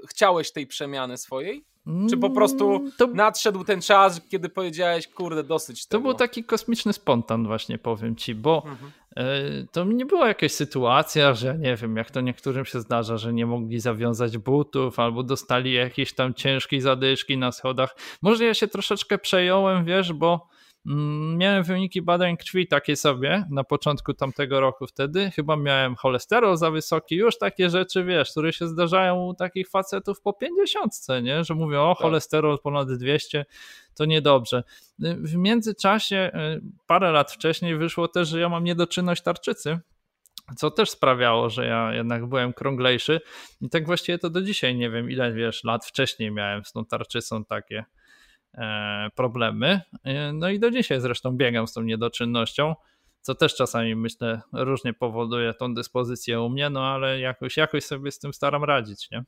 chciałeś tej przemiany swojej? Czy po prostu mm, to... nadszedł ten czas, kiedy powiedziałeś, kurde, dosyć tego? To był taki kosmiczny spontan właśnie, powiem ci, bo mhm. E, to nie była jakaś sytuacja, że nie wiem, jak to niektórym się zdarza, że nie mogli zawiązać butów albo dostali jakieś tam ciężkie zadyszki na schodach. Może ja się troszeczkę przejąłem, wiesz, bo miałem wyniki badań krwi takie sobie na początku tamtego roku wtedy. Chyba miałem cholesterol za wysoki, już takie rzeczy, wiesz, które się zdarzają u takich facetów po 50, nie? Że mówią, o, tak. cholesterol ponad 200, to niedobrze. W międzyczasie, y, parę lat wcześniej wyszło też, że ja mam niedoczynność tarczycy, co też sprawiało, że ja jednak byłem krąglejszy i tak właściwie to do dzisiaj nie wiem, ile wiesz, lat wcześniej miałem z tą tarczycą takie problemy. E, no i do dzisiaj zresztą biegam z tą niedoczynnością, co też czasami myślę różnie powoduje tą dyspozycję u mnie, no ale jakoś, jakoś sobie z tym staram radzić, nie?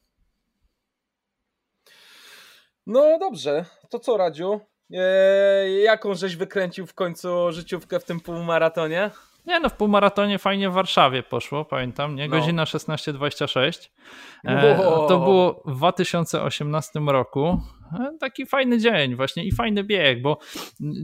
No dobrze, to co Radziu? Eee, jaką żeś wykręcił w końcu życiówkę w tym półmaratonie? Nie no, w półmaratonie fajnie w Warszawie poszło, pamiętam, nie? No. Godzina no. 16.26. E, to było w 2018 roku. E, taki fajny dzień właśnie i fajny bieg, bo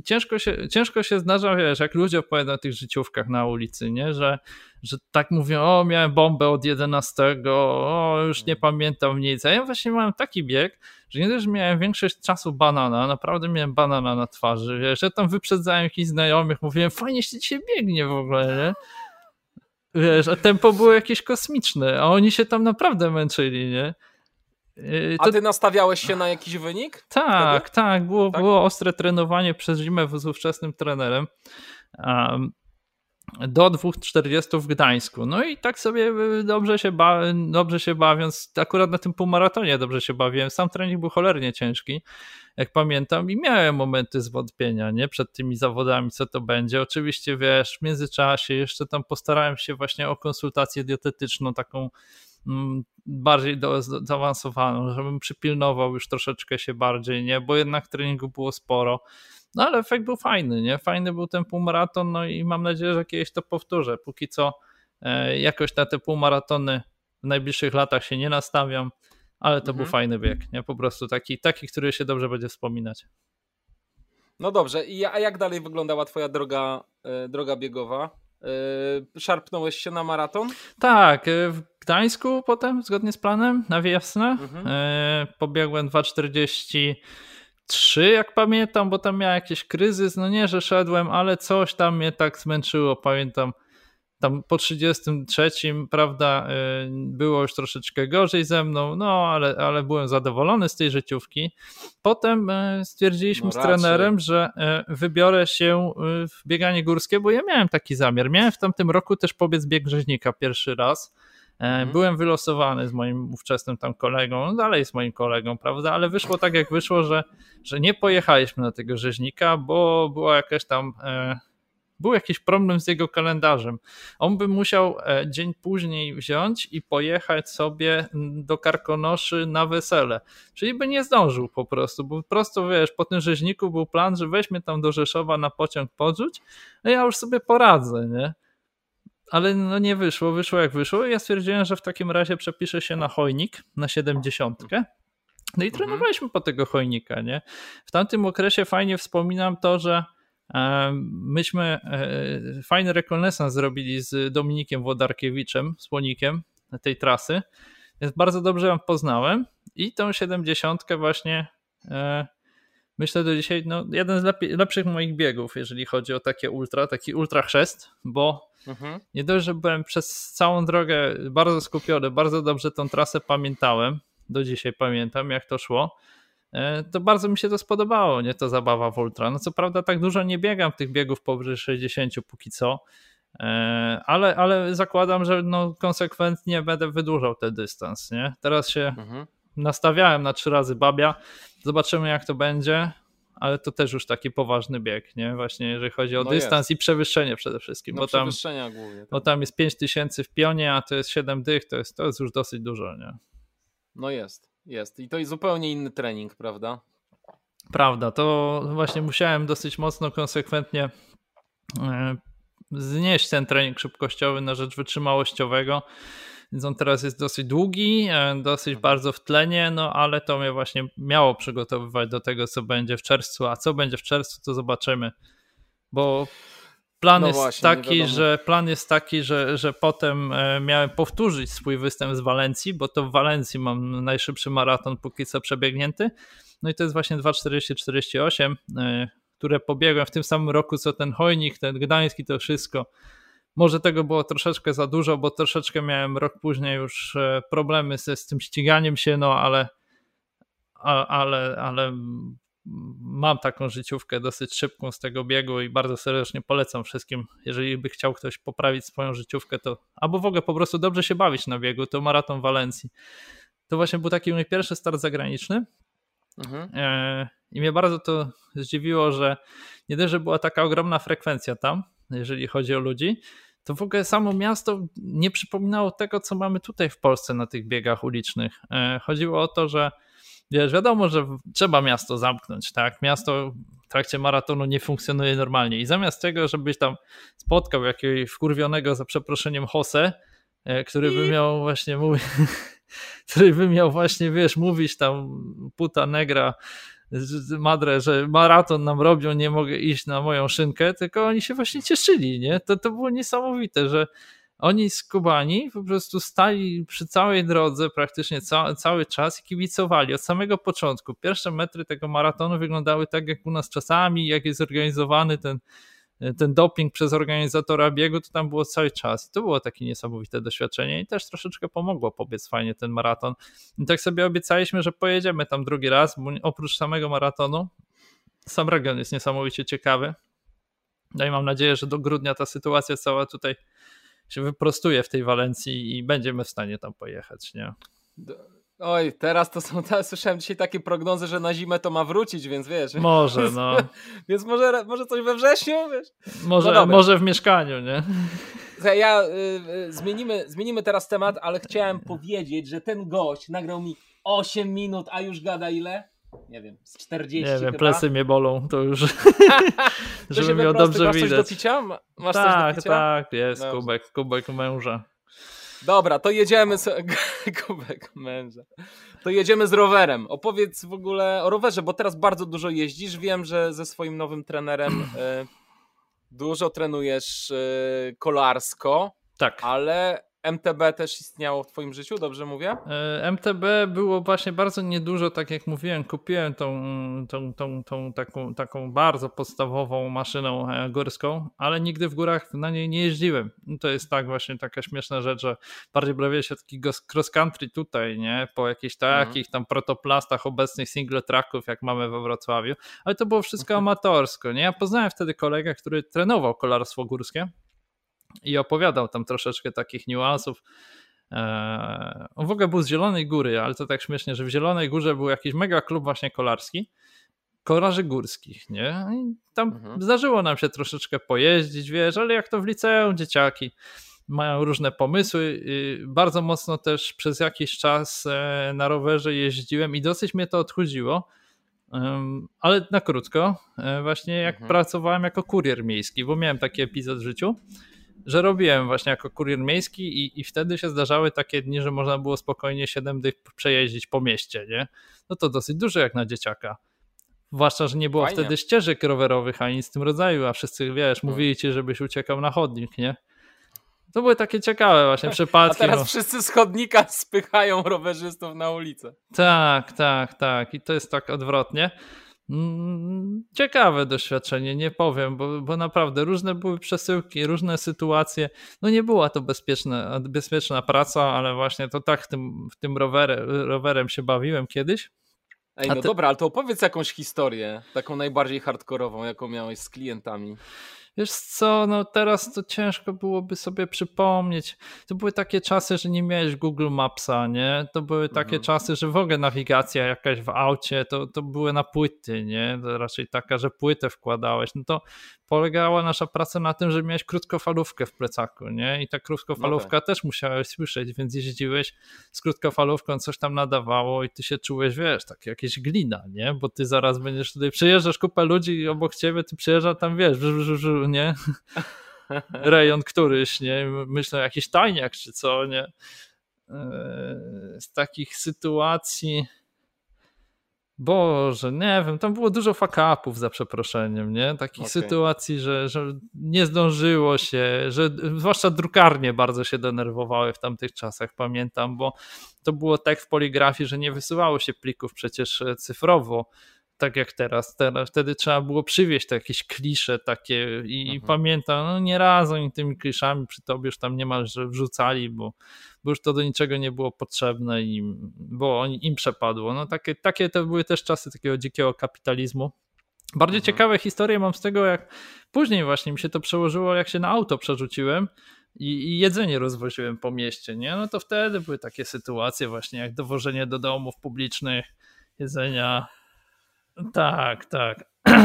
ciężko się, ciężko się zdarza, wiesz, jak ludzie opowiadają o tych życiówkach na ulicy, nie? Że, że tak mówią, o miałem bombę od 11, o już nie pamiętam nic, a ja właśnie miałem taki bieg, że nie też miałem większość czasu banana, naprawdę miałem banana na twarzy, wiesz, ja tam wyprzedzałem jakichś znajomych, mówiłem, fajnie się dzisiaj biegnie w ogóle, nie? Wiesz, a tempo było jakieś kosmiczne, a oni się tam naprawdę męczyli, nie? Y, to... A ty nastawiałeś się na jakiś wynik? Tak, wtedy? tak. Było, tak. było ostre trenowanie przez zimę z ówczesnym trenerem. Um, do 2.40 w Gdańsku. No i tak sobie y, dobrze się, ba dobrze się bawiąc, akurat na tym półmaratonie dobrze się bawiłem. Sam trening był cholernie ciężki, jak pamiętam, i miałem momenty zwątpienia, nie? Przed tymi zawodami, co to będzie. Oczywiście, wiesz, w międzyczasie jeszcze tam postarałem się właśnie o konsultację dietetyczną, taką bardziej do, zaawansowaną, żebym przypilnował już troszeczkę się bardziej, nie? Bo jednak treningu było sporo. No ale efekt był fajny, nie? Fajny był ten półmaraton, no i mam nadzieję, że kiedyś to powtórzę. Póki co e, jakoś na te półmaratony w najbliższych latach się nie nastawiam, ale to mhm. był fajny bieg, nie? Po prostu taki, taki, który się dobrze będzie wspominać. No dobrze, I a jak dalej wyglądała twoja droga, e, droga biegowa? E, szarpnąłeś się na maraton? Tak, e, Gdańsku potem, zgodnie z planem, na wiosnę. Mhm. E, pobiegłem 2,43 jak pamiętam, bo tam miałem jakiś kryzys. No nie, że szedłem, ale coś tam mnie tak zmęczyło, pamiętam tam po 33, prawda, y, było już troszeczkę gorzej ze mną, no ale, ale byłem zadowolony z tej życiówki. Potem y, stwierdziliśmy no z trenerem, że wybiorę się w bieganie górskie, bo ja miałem taki zamiar. Miałem w tamtym roku też pobiec bieg rzeźnika pierwszy raz. Mhm. Byłem wylosowany z moim ówczesnym tam kolegą, no dalej z moim kolegą, prawda, ale wyszło tak jak wyszło, że, że nie pojechaliśmy na tego rzeźnika, bo była jakaś tam był jakiś problem z jego kalendarzem. On by musiał e, dzień później wziąć i pojechać sobie do Karkonoszy na wesele. Czyli by nie zdążył po prostu, bo prosto wiesz, po tym rzeźniku był plan, że weźmie tam do Rzeszowa na pociąg podrzuć, no ja już sobie poradzę, nie? Ale no nie wyszło, wyszło jak wyszło. Ja stwierdziłem, że w takim razie przepiszę się na chojnik, na 70. No i mhm. trenowaliśmy po tego chojnika, nie? W tamtym okresie fajnie wspominam to, że Myśmy e, fajny rekonesans zrobili z Dominikiem Włodarkiewiczem, słonikiem tej trasy. Więc bardzo dobrze ją poznałem i tą 70 właśnie e, myślę do dzisiaj, no jeden z lepiej, lepszych moich biegów, jeżeli chodzi o takie ultra, taki ultra chrzest, bo mhm. nie dość, że byłem przez całą drogę bardzo skupiony, bardzo dobrze tą trasę pamiętałem, do dzisiaj pamiętam jak to szło, E, to bardzo mi się to spodobało, nie to zabawa w ultra. No co prawda tak dużo nie biegam tych biegów powyżej 60 póki co, e, ale, ale zakładam, że no konsekwentnie będę wydłużał ten dystans, nie? Teraz się mhm. Nastawiałem na trzy razy babia, zobaczymy jak to będzie, ale to też już taki poważny bieg, nie? Właśnie jeżeli chodzi o no dystans jest. i przewyższenie przede wszystkim, no bo, tam, głównie, tak. bo tam jest 5000 w pionie, a to jest 7 dych, to jest, to jest już dosyć dużo, nie? No jest. Jest. I to jest zupełnie inny trening, prawda? Prawda. To właśnie musiałem dosyć mocno, konsekwentnie e, znieść ten trening szybkościowy na rzecz wytrzymałościowego. Więc on teraz jest dosyć długi, e, dosyć mhm. bardzo w tlenie, no ale to mnie właśnie miało przygotowywać do tego, co będzie w czerwcu. A co będzie w czerwcu, to zobaczymy. Bo Plan, no jest właśnie, taki, że, plan jest taki, że, że potem e, miałem powtórzyć swój występ z Walencji, bo to w Walencji mam najszybszy maraton póki co przebiegnięty. No i to jest właśnie 2.40-48. E, które pobiegłem w tym samym roku, co ten Chojnik, ten Gdański, to wszystko. Może tego było troszeczkę za dużo, bo troszeczkę miałem rok później już e, problemy ze, z tym ściganiem się, no ale, ale, ale mam taką życiówkę dosyć szybką z tego biegu i bardzo serdecznie polecam wszystkim, jeżeli by chciał ktoś poprawić swoją życiówkę, to albo w ogóle po prostu dobrze się bawić na biegu, to maraton Walencji. To właśnie był taki mój pierwszy start zagraniczny. Mhm. E, I mnie bardzo to zdziwiło, że nie dość, że była taka ogromna frekwencja tam, jeżeli chodzi o ludzi, to w ogóle samo miasto nie przypominało tego, co mamy tutaj w Polsce na tych biegach ulicznych. E, chodziło o to, że wiesz, wiadomo, że trzeba miasto zamknąć, tak? Miasto w trakcie maratonu nie funkcjonuje normalnie i zamiast tego, żebyś tam spotkał jakiegoś wkurwionego za przeproszeniem Jose, e, który by miał właśnie mówić, który by miał właśnie, wiesz, mówić tam puta negra madre, że maraton nam robią, nie mogę iść na moją szynkę, tylko oni się właśnie cieszyli, nie? To, to było niesamowite, że oni z Kubani po prostu stali przy całej drodze praktycznie ca cały czas i kibicowali od samego początku. Pierwsze metry tego maratonu wyglądały tak jak u nas czasami, jak jest organizowany ten, ten doping przez organizatora biegu, to tam było cały czas. I to było takie niesamowite doświadczenie i też troszeczkę pomogło pobiec fajnie ten maraton. I tak sobie obiecaliśmy, że pojedziemy tam drugi raz, bo oprócz samego maratonu sam region jest niesamowicie ciekawy. No i mam nadzieję, że do grudnia ta sytuacja cała tutaj się wyprostuje w tej Walencji i będziemy w stanie tam pojechać, nie? Oj, teraz to są, teraz słyszałem dzisiaj takie prognozy, że na zimę to ma wrócić, więc wiesz. Może, no. więc może, może coś we wrześniu, wiesz? Może, no może w mieszkaniu, nie? Ja, y, y, zmienimy, zmienimy teraz temat, ale chciałem powiedzieć, że ten gość nagrał mi 8 minut, a już gada ile? nie wiem, z 40 Nie wiem, chyba. plesy mnie bolą, to już żeby miał dobrze Masz widać. Coś do picia? Masz tak, coś do picia? tak, jest, no. kubek, kubek męża. Dobra, to jedziemy z... kubek męża. To jedziemy z rowerem. Opowiedz w ogóle o rowerze, bo teraz bardzo dużo jeździsz. Wiem, że ze swoim nowym trenerem y, dużo trenujesz y, kolarsko. Tak. Ale MTB też istniało w Twoim życiu, dobrze mówię? E, MTB było właśnie bardzo niedużo, tak jak mówiłem. Kupiłem tą, tą, tą, tą taką, taką bardzo podstawową maszynę e, górską, ale nigdy w górach na niej nie jeździłem. To jest tak właśnie taka śmieszna rzecz, że bardziej bawię się taki cross country tutaj, nie? Po jakichś mhm. takich tam protoplastach obecnych single tracków, jak mamy we Wrocławiu, ale to było wszystko mhm. amatorsko, nie? Ja poznałem wtedy kolegę, który trenował kolarstwo górskie i opowiadał tam troszeczkę takich niuansów. On w ogóle był z Zielonej Góry, ale to tak śmiesznie, że w Zielonej Górze był jakiś mega klub właśnie kolarski, kolarzy górskich, nie? I tam mhm. zdarzyło nam się troszeczkę pojeździć, wiesz, ale jak to w liceum, dzieciaki mają różne pomysły. Bardzo mocno też przez jakiś czas e, na rowerze jeździłem i dosyć mnie to odchudziło, ale na krótko, e, właśnie jak mhm. pracowałem jako kurier miejski, bo miałem taki epizod w życiu, że robiłem właśnie jako kurier miejski i, i wtedy się zdarzały takie dni, że można było spokojnie 7 dych przejeździć po mieście, nie? No to dosyć dużo jak na dzieciaka. Zwłaszcza, że nie było Fajnie. wtedy ścieżek rowerowych ani z tym rodzaju, a wszyscy, wiesz, hmm. mówili ci, żebyś uciekał na chodnik, nie? To były takie ciekawe właśnie przypadki. A teraz no. wszyscy z chodnika spychają rowerzystów na ulicę. Tak, tak, tak. I to jest tak odwrotnie. Mm, ciekawe doświadczenie, nie powiem, bo, bo naprawdę różne były przesyłki, różne sytuacje. No nie była to bezpieczna, bezpieczna praca, ale właśnie to tak w tym, tym rowerem, rowerem się bawiłem kiedyś. Ej, no ty... dobra, ale to opowiedz jakąś historię, taką najbardziej hardkorową, jaką miałeś z klientami. Wiesz co, no teraz to ciężko byłoby sobie przypomnieć. To były takie czasy, że nie miałeś Google Mapsa, nie? To były takie mhm. czasy, że w ogóle nawigacja jakaś w aucie, to, to były na płyty, nie? To raczej taka, że płytę wkładałeś. No to polegała nasza praca na tym, że miałeś krótkofalówkę w plecaku, nie? I ta krótkofalówka no tak. też musiałeś słyszeć, więc jeździłeś z krótkofalówką, coś tam nadawało i ty się czułeś, wiesz, tak jakieś glina, nie? Bo ty zaraz będziesz tutaj, przyjeżdżasz kupę ludzi obok ciebie, ty przyjeżdża tam, wiesz, nie? Rejon któryś, nie? Myślę, jakiś tajniak czy co, nie? E, z takich sytuacji Boże, nie wiem, tam było dużo fakapów za przeproszeniem, nie? Takich okay. sytuacji, że, że nie zdążyło się, że zwłaszcza drukarnie bardzo się denerwowały w tamtych czasach, pamiętam, bo to było tak w poligrafii, że nie wysyłało się plików przecież cyfrowo, tak jak teraz. teraz. Wtedy trzeba było przywieźć te jakieś klisze takie i, mhm. pamiętam, no nie raz oni tymi kliszami przy tobie już tam niemalże wrzucali, bo, bo już to do niczego nie było potrzebne i bo oni, im przepadło. No takie, takie to były też czasy takiego dzikiego kapitalizmu. Bardziej mhm. ciekawe historie mam z tego, jak później właśnie mi się to przełożyło, jak się na auto przerzuciłem i, i, jedzenie rozwoziłem po mieście, nie? No to wtedy były takie sytuacje właśnie jak dowożenie do domów publicznych jedzenia. Tak, tak.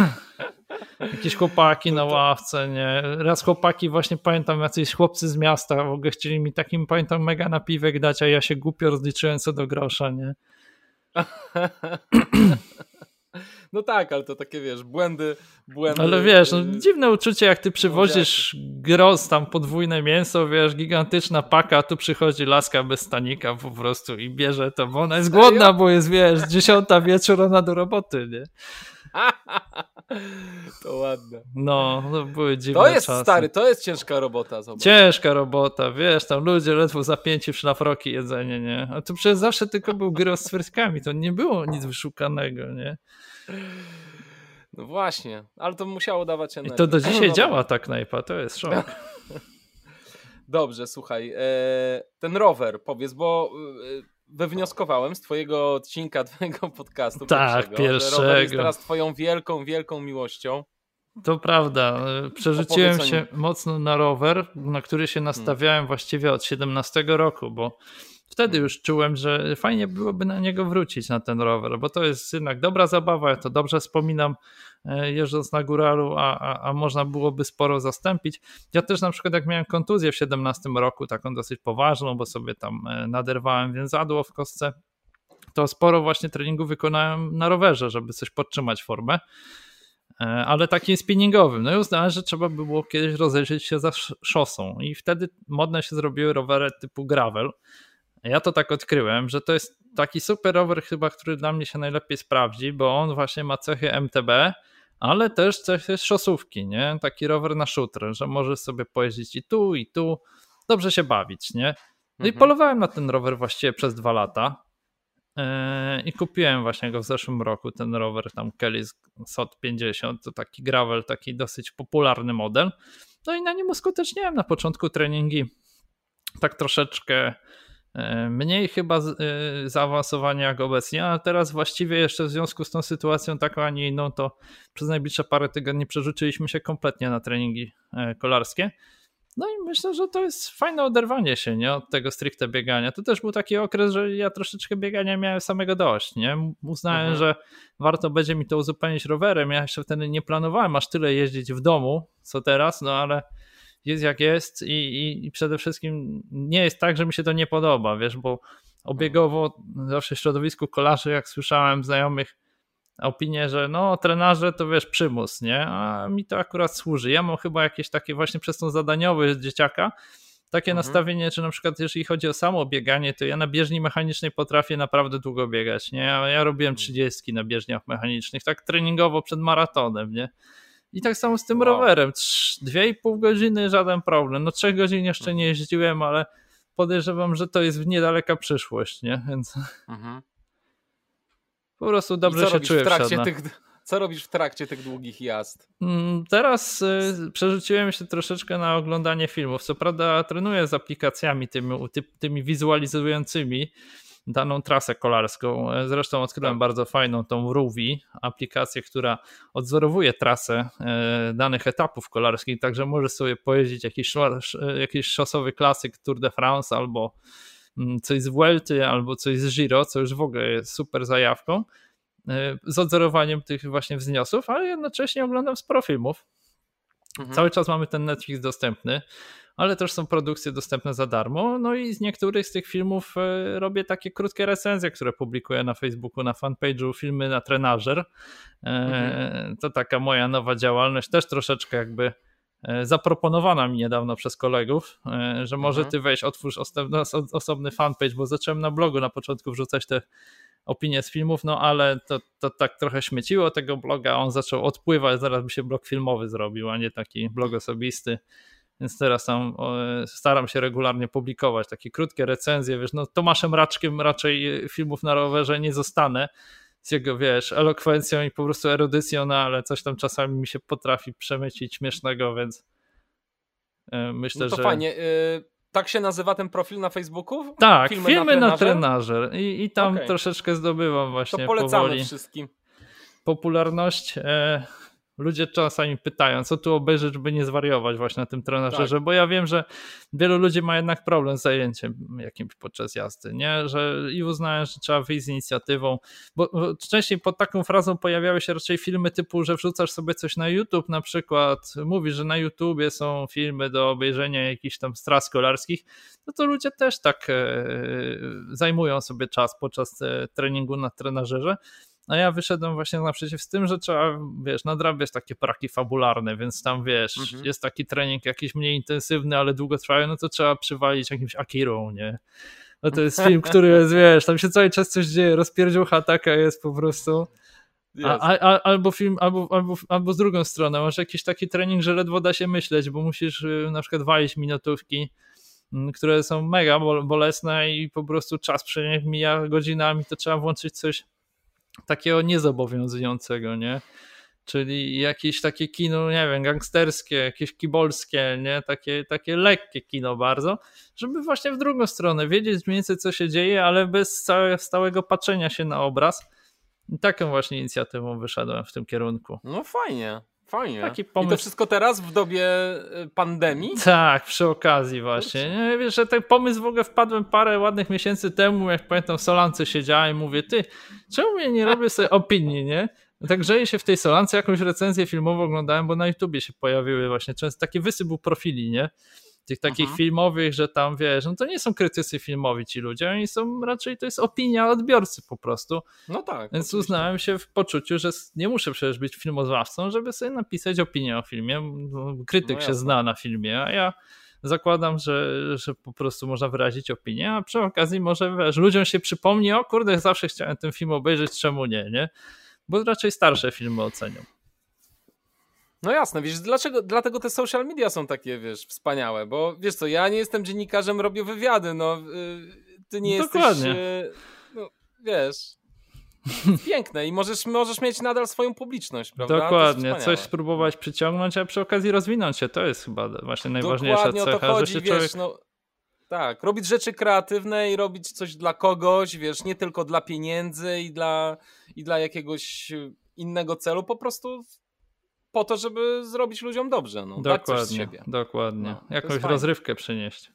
Jakieś chłopaki na ławce, nie? Raz chłopaki, właśnie pamiętam, jacyś chłopcy z miasta w ogóle chcieli mi takim, pamiętam, mega napiwek dać, a ja się głupio rozliczyłem co do grosza, nie? No tak, ale to takie wiesz, błędy, błędy. Ale wiesz, no, y, dziwne uczucie, jak ty przywozisz gros, tam podwójne mięso, wiesz, gigantyczna paka, a tu przychodzi laska bez stanika po prostu i bierze to, bo ona jest głodna, bo jest, wiesz, dziesiąta wieczór, ona do roboty, nie? To ładne. No, to były dziwne To jest czasy. stary, to jest ciężka robota. Zobacz. Ciężka robota, wiesz, tam ludzie ledwo zapięci w szlafroki jedzenie, nie? A tu przecież zawsze tylko był gry z frytkami, to nie było nic wyszukanego, nie? No właśnie, ale to musiało dawać energię. I to do dzisiaj no działa tak knajpa, to jest szok. Dobrze, słuchaj, e, ten rower, powiedz, bo e, wywnioskowałem z twojego odcinka, twojego podcastu tak, pierwszego, pierwszego. rower jest teraz twoją wielką, wielką miłością. To prawda. Przerzuciłem się mocno na rower, na który się nastawiałem hmm. właściwie od 17 roku, bo wtedy już czułem, że fajnie byłoby na niego wrócić, na ten rower, bo to jest jednak dobra zabawa, ja to dobrze wspominam e, jeżdżąc na góralu, a, a, a można byłoby sporo zastąpić. Ja też na przykład jak miałem kontuzję w 17 roku, taką dosyć poważną, bo sobie tam e, naderwałem więzadło w kostce, to sporo właśnie treningu wykonałem na rowerze, żeby coś podtrzymać formę e, ale takim spinningowym. No i uznałem, że trzeba by było kiedyś rozejrzeć się za szosą i wtedy modne się zrobiły rowery typu gravel, ja to tak odkryłem, że to jest taki super rower chyba, który dla mnie się najlepiej sprawdzi, bo on właśnie ma cechy MTB, ale też cechy szosówki, nie? Taki rower na shooter, że możesz sobie pojeździć i tu, i tu, dobrze się bawić, nie? No mhm. i polowałem na ten rower właściwie przez dwa lata yy, i kupiłem właśnie go w zeszłym roku, ten rower tam Kelly SOT 50, to taki gravel, taki dosyć popularny model. No i na nim uskuteczniałem na początku treningi tak troszeczkę mniej chyba e, zaawansowania jak obecnie, a teraz właściwie jeszcze w związku z tą sytuacją taką, a nie inną, to przez najbliższe parę tygodni przerzuciliśmy się kompletnie na treningi e, kolarskie. No i myślę, że to jest fajne oderwanie się nie, od tego stricte biegania. To też był taki okres, że ja troszeczkę biegania miałem samego dość. Nie? Uznałem, mhm. że warto będzie mi to uzupełnić rowerem. Ja jeszcze wtedy nie planowałem aż tyle jeździć w domu, co teraz, no ale jest jak jest i, i, i, przede wszystkim nie jest tak, że mi się to nie podoba, wiesz, bo obiegowo zawsze w środowisku kolarzy, jak słyszałem znajomych opinię, że no trenaże to wiesz przymus, nie, a mi to akurat służy. Ja mam chyba jakieś takie właśnie przez tą zadaniowy dzieciaka, takie mhm. nastawienie, czy na przykład jeżeli chodzi o samo bieganie, to ja na bieżni mechanicznej potrafię naprawdę długo biegać, nie, ja robiłem 30 mhm. na bieżniach mechanicznych, tak treningowo przed maratonem, nie, i tak samo z tym wow. rowerem. Dwie i pół godziny żaden problem. No trzech godzin jeszcze nie jeździłem, ale podejrzewam, że to jest w niedaleka przyszłość, nie? Więc mhm. po prostu dobrze się czuję w trakcie tych, Co robisz w trakcie tych długich jazd? Mm, teraz y, przerzuciłem się troszeczkę na oglądanie filmów. Co prawda trenuję z aplikacjami tymi, tymi wizualizującymi, daną trasę kolarską. E, zresztą odkryłem tak. bardzo fajną tą Ruvi, aplikację, która odzorowuje trasę e, danych etapów kolarskich, także możesz sobie pojeździć jakiś, jakiś szosowy klasyk Tour de France albo mm, coś z Vuelty, albo coś z Giro, co już w ogóle jest super zajawką e, z odzorowaniem tych właśnie wzniosów, ale jednocześnie oglądam sporo filmów. Mhm. Cały czas mamy ten Netflix dostępny ale też są produkcje dostępne za darmo. No i z niektórych z tych filmów e, robię takie krótkie recenzje, które publikuję na Facebooku, na fanpage'u filmy na trenażer. E, mhm. To taka moja nowa działalność, też troszeczkę jakby e, zaproponowana mi niedawno przez kolegów, że może mhm. ty weź, otwórz osobny, osobny fanpage, bo zacząłem na blogu na początku wrzucać te opinie z filmów, no ale to, to tak trochę śmieciło tego bloga, on zaczął odpływać, zaraz by się blog filmowy zrobił, a nie taki blog osobisty więc teraz tam staram się regularnie publikować takie krótkie recenzje, wiesz, no Tomaszem Raczkiem raczej filmów na rowerze nie zostanę, z jego, wiesz, elokwencją i po prostu erudycją, no ale coś tam czasami mi się potrafi przemycić śmiesznego, więc e, myślę, no to że... fajnie. Y, tak się nazywa ten profil na Facebooku? Tak, filmy, filmy na, trenażer. na trenażer. I, I tam okay. troszeczkę zdobywam właśnie To polecamy powoli. wszystkim. Popularność. E, ludzie czasami pytają, co tu obejrzeć, żeby nie zwariować właśnie na tym trenerze, tak. bo ja wiem, że wielu ludzi ma jednak problem z zajęciem jakimś podczas jazdy, nie? Że i uznają, że trzeba wyjść z inicjatywą, bo, częściej pod taką frazą pojawiały się raczej filmy typu, że wrzucasz sobie coś na YouTube na przykład, mówisz, że na YouTubie są filmy do obejrzenia jakichś tam stras kolarskich, no to ludzie też tak e, zajmują sobie czas podczas e, treningu na trenażerze, a ja wyszedłem właśnie naprzeciw z tym, że trzeba, wiesz, nadrabiać takie praki fabularne, więc tam, wiesz, mhm. jest taki trening jakiś mniej intensywny, ale długotrwały, no to trzeba przywalić jakimś Akirą, nie? No to jest film, który jest, wiesz, tam się cały czas coś dzieje, rozpierdziucha taka jest po prostu. A, a, albo film, albo, albo, albo z drugą stronę, masz jakiś taki trening, że ledwo da się myśleć, bo musisz y, na przykład walić minutówki, mm, które są mega bolesne i po prostu czas przy nich mija godzinami, to trzeba włączyć coś takiego niezobowiązującego, nie? Czyli jakieś takie kino, nie wiem, gangsterskie, jakieś kibolskie, nie? Takie, takie lekkie kino bardzo, żeby właśnie w drugą stronę wiedzieć mniej więcej co się dzieje, ale bez stałego patrzenia się na obraz. I taką właśnie inicjatywą wyszedłem w tym kierunku. No fajnie. Fajnie. Taki pomysł. I to wszystko teraz w dobie y, pandemii? Tak, przy okazji właśnie. Nie, wiesz, że ten pomysł w ogóle wpadłem parę ładnych miesięcy temu, jak pamiętam w Solance siedziałem i mówię, ty, czemu ja nie robię sobie opinii, nie? No tak grzeję się w tej Solance, jakąś recenzję filmową oglądałem, bo na YouTubie się pojawiły właśnie często taki wysyp profili, nie? Tych takich mhm. filmowych, że tam wiesz, no to nie są krytycy filmowi ci ludzie, oni są raczej to jest opinia odbiorcy po prostu. No tak. Więc oczywiście. uznałem się w poczuciu, że nie muszę przecież być filmoznawcą, żeby sobie napisać opinię o filmie. Krytyk no się zna na filmie, a ja zakładam, że, że po prostu można wyrazić opinię, a przy okazji może wiesz, ludziom się przypomni, o kurde, zawsze chciałem ten film obejrzeć, czemu nie, nie? Bo raczej starsze filmy ocenią. No jasne, wiesz, dlaczego, dlatego te social media są takie, wiesz, wspaniałe, bo wiesz co, ja nie jestem dziennikarzem, robię wywiady, no, yy, ty nie Dokładnie. jesteś, yy, no, wiesz, piękne i możesz, możesz mieć nadal swoją publiczność, prawda? Dokładnie, coś spróbować przyciągnąć, a przy okazji rozwinąć się, to jest chyba właśnie najważniejsza Dokładnie cecha, o to chodzi, że się wiesz, człowiek... no, tak, robić rzeczy kreatywne i robić coś dla kogoś, wiesz, nie tylko dla pieniędzy i dla, i dla jakiegoś innego celu, po prostu po to, żeby zrobić ludziom dobrze. No, dokładnie, dokładnie. No, Jakąś rozrywkę przynieść.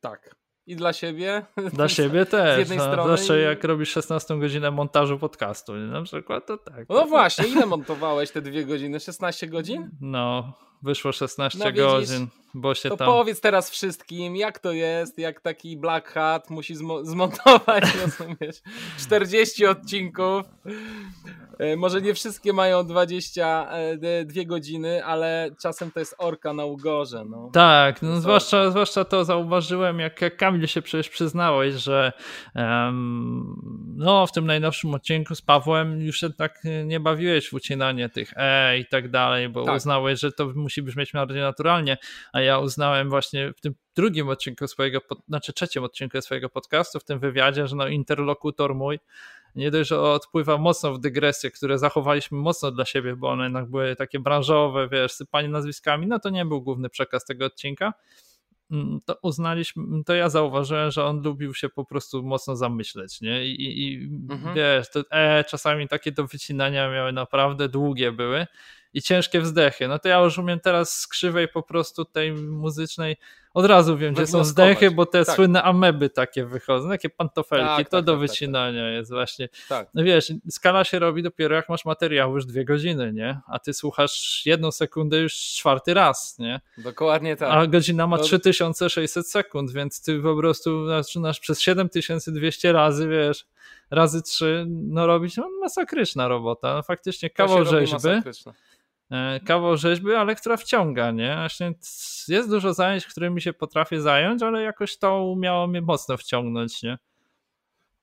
Tak. I dla siebie. Dla siebie też. Z no, strony. Zwłaszcza jak robisz 16 godzinę montażu podcastu, na przykład, to tak. No właśnie, ile montowałeś te dwie godziny? 16 godzin? No, wyszło 16 no, godzin, bo się to tam... powiedz teraz wszystkim, jak to jest, jak taki Black Hat musi zmo zmontować, rozumiesz, 40 odcinków. E, może nie wszystkie mają 22 e, godziny, ale czasem to jest orka na ugorze. No. Tak, no zwłaszcza, zwłaszcza to zauważyłem, jak Kamil się przecież przyznałeś, że um, no w tym najnowszym odcinku z Pawłem już się tak nie bawiłeś w ucinanie tych e i tak dalej, bo tak. uznałeś, że to musi brzmieć bardziej naturalnie, a ja uznałem właśnie w tym drugim odcinku swojego, znaczy trzecim odcinku swojego podcastu, w tym wywiadzie, że no interlokutor mój nie dość, że odpływa mocno w dygresje, które zachowaliśmy mocno dla siebie, bo one jednak były takie branżowe, wiesz, sypanie nazwiskami, no to nie był główny przekaz tego odcinka. Mm, to uznaliśmy, to ja zauważyłem, że on lubił się po prostu mocno zamyśleć, nie? I, i mhm. wiesz, to, e, czasami takie do wycinania miały naprawdę długie były i ciężkie wzdechy. No to ja już umiem teraz z krzywej po prostu tej muzycznej od razu wiem, gdzie są zdechy, bo te tak. słynne ameby takie wychodzą, takie pantofelki, tak, to tak, do tak, tak, wycinania jest właśnie. No wiesz, skala się robi dopiero jak masz materiał już dwie godziny, nie? A ty słuchasz jedną sekundę już czwarty raz, nie? Dokładnie tak. A godzina ma to... 3600 sekund, więc ty po prostu zaczynasz przez 7200 razy, wiesz, razy trzy, no robić no, masakryczna robota. No, faktycznie kawał rzeźby. E, kawał rzeźby, ale która wciąga, nie? Właśnie jest dużo zajęć, którymi się potrafię zająć, ale jakoś to umiało mnie mocno wciągnąć, nie?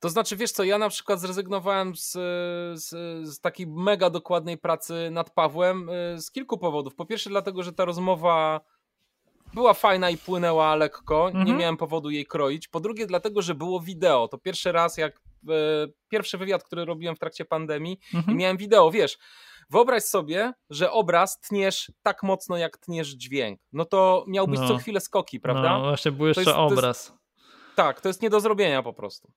To znaczy, wiesz co, ja na przykład zrezygnowałem z, z, z, takiej mega dokładnej pracy nad Pawłem e, z kilku powodów. Po pierwsze dlatego, że ta rozmowa była fajna i płynęła lekko, mhm. nie miałem powodu jej kroić. Po drugie dlatego, że było wideo. To pierwszy raz jak pierwszy wywiad, który robiłem w trakcie pandemii mhm. i miałem wideo, wiesz, Wyobraź sobie, że obraz tniesz tak mocno, jak tniesz dźwięk. No to miałbyś no. co chwilę skoki, prawda? No właśnie, był jeszcze jest, obraz. Jest, tak, to jest nie do zrobienia po prostu.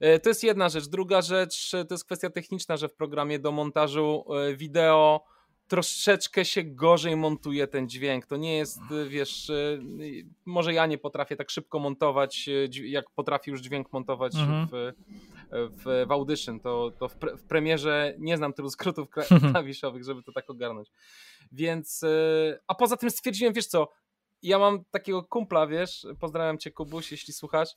E, to jest jedna rzecz. Druga rzecz to jest kwestia techniczna, że w programie do montażu e, wideo troszeczkę się gorzej montuje ten dźwięk. To nie jest, e, wiesz, może ja nie potrafię tak szybko montować, jak potrafi już dźwięk montować mhm. w, w, w Audition. To, to w, pre, w premierze nie znam tylu skrótów klawiszowych, żeby to tak ogarnąć. Więc, a poza tym stwierdziłem, wiesz co, ja mam takiego kumpla, wiesz, pozdrawiam cię Kubuś, jeśli słuchasz,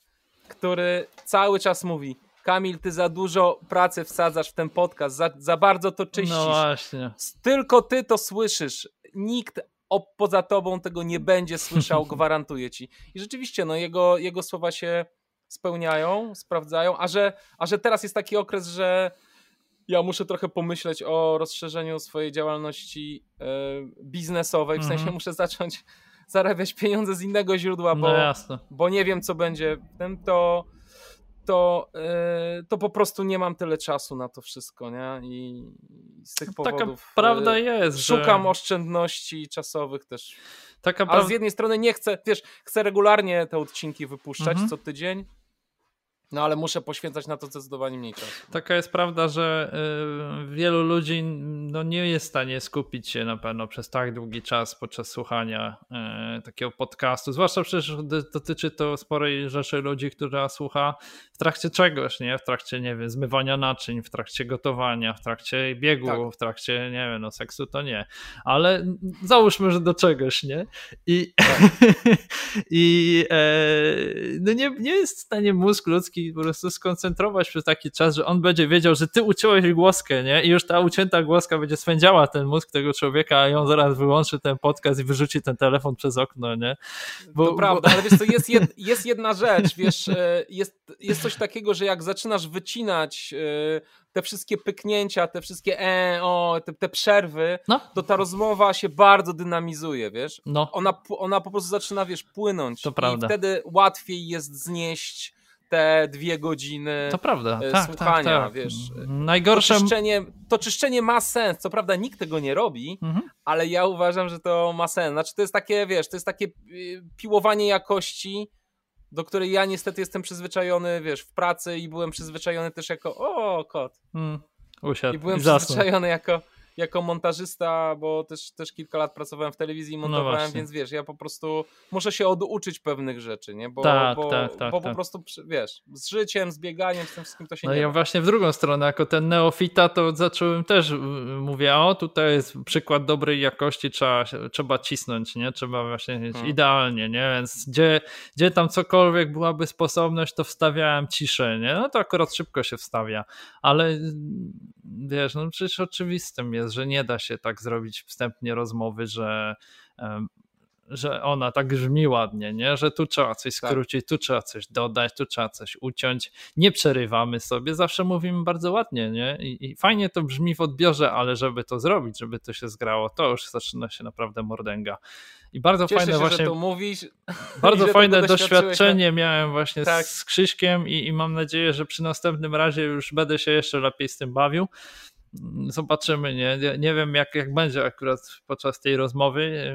który cały czas mówi Kamil, ty za dużo pracy wsadzasz w ten podcast, za, za bardzo to czyścisz. No właśnie. Tylko ty to słyszysz. Nikt o, poza tobą tego nie będzie słyszał, gwarantuję ci. I rzeczywiście, no jego, jego słowa się spełniają, sprawdzają, a że, a że teraz jest taki okres, że ja muszę trochę pomyśleć o rozszerzeniu swojej działalności e, biznesowej, w sensie mm -hmm. muszę zacząć zarabiać pieniądze z innego źródła, bo, no bo nie wiem, co będzie w tym, to, to, yy, to po prostu nie mam tyle czasu na to wszystko, nie? I z tych powodów. Taka prawda e, jest. Szukam że... oszczędności czasowych też. Taka A z jednej strony nie chcę, wiesz, chcę regularnie te odcinki wypuszczać mhm. co tydzień no ale muszę poświęcać na to zdecydowanie mniej czasu. Taka jest prawda, że y, wielu ludzi no, nie jest w stanie skupić się na pewno przez tak długi czas podczas słuchania y, takiego podcastu. Zwłaszcza przecież dotyczy to sporej rzeszy ludzi, która słucha w trakcie czegoś, nie? W trakcie, nie wiem, zmywania naczyń, w trakcie gotowania, w trakcie biegu, tak. w trakcie, nie wiem, no seksu to nie. Ale załóżmy, że do czegoś, nie? I, tak. i e, no nie, nie jest w stanie mózg ludzki po prostu skoncentrować przez taki czas, że on będzie wiedział, że ty uciąłeś głoskę, nie? I już ta ucięta głoska będzie swędziała ten mózg tego człowieka, a on zaraz wyłączy ten podcast i wyrzuci ten telefon przez okno, nie? Bo, to prawda, bo... ale wiesz to jest, jed, jest jedna rzecz, wiesz, e, jest, jest coś takiego, że jak zaczynasz wycinać e, te wszystkie pyknięcia, te wszystkie e, o, te, te przerwy, no. to ta rozmowa się bardzo dynamizuje, wiesz? No. Ona, ona po prostu zaczyna, wiesz, płynąć. To prawda. I wtedy łatwiej jest znieść te dwie godziny to prawda. Tak, tak, słuchania, tak, tak. wiesz. Najgorsze... To czyszczenie, to czyszczenie ma sens, co prawda nikt tego nie robi, mhm. ale ja uważam, że to ma sens. Znaczy to jest takie, wiesz, to jest takie y, piłowanie jakości, do której ja niestety jestem przyzwyczajony, wiesz, w pracy i byłem przyzwyczajony też jako, o, kot. Mm, usiadł I byłem i przyzwyczajony jako jako montażysta, bo też, też kilka lat pracowałem w telewizji i no montowałem, no więc wiesz, ja po prostu muszę się oduczyć pewnych rzeczy, nie? Bo, tak, bo, tak, tak, bo tak. po prostu, wiesz, z życiem, z bieganiem, z tym wszystkim to się no nie ja da. właśnie w drugą stronę, jako ten neofita, to zacząłem też, y, mówię, o tutaj jest przykład dobrej jakości, trzeba, trzeba cisnąć, nie? Trzeba właśnie mieć hmm. idealnie, nie? Więc gdzie, gdzie tam cokolwiek byłaby sposobność, to wstawiałem ciszę, nie? No to akurat szybko się wstawia, ale wiesz, no przecież oczywistym jest, że nie da się tak zrobić wstępnie rozmowy, że że ona tak brzmi ładnie, nie? że tu trzeba coś tak. skrócić, tak. tu trzeba coś dodać, tu trzeba coś uciąć. Nie przerywamy sobie, zawsze mówimy bardzo ładnie nie? I, I, fajnie to brzmi w odbiorze, ale żeby to zrobić, żeby to się zgrało, to już zaczyna się naprawdę mordęga. I bardzo Cieszę fajne się, właśnie. Że to mówisz, bardzo fajne doświadczenie miałem właśnie tak. z Krzyśkiem i, i mam nadzieję, że przy następnym razie już będę się jeszcze lepiej z tym bawił. Zobaczymy, nie, nie wiem jak, jak będzie akurat podczas tej rozmowy.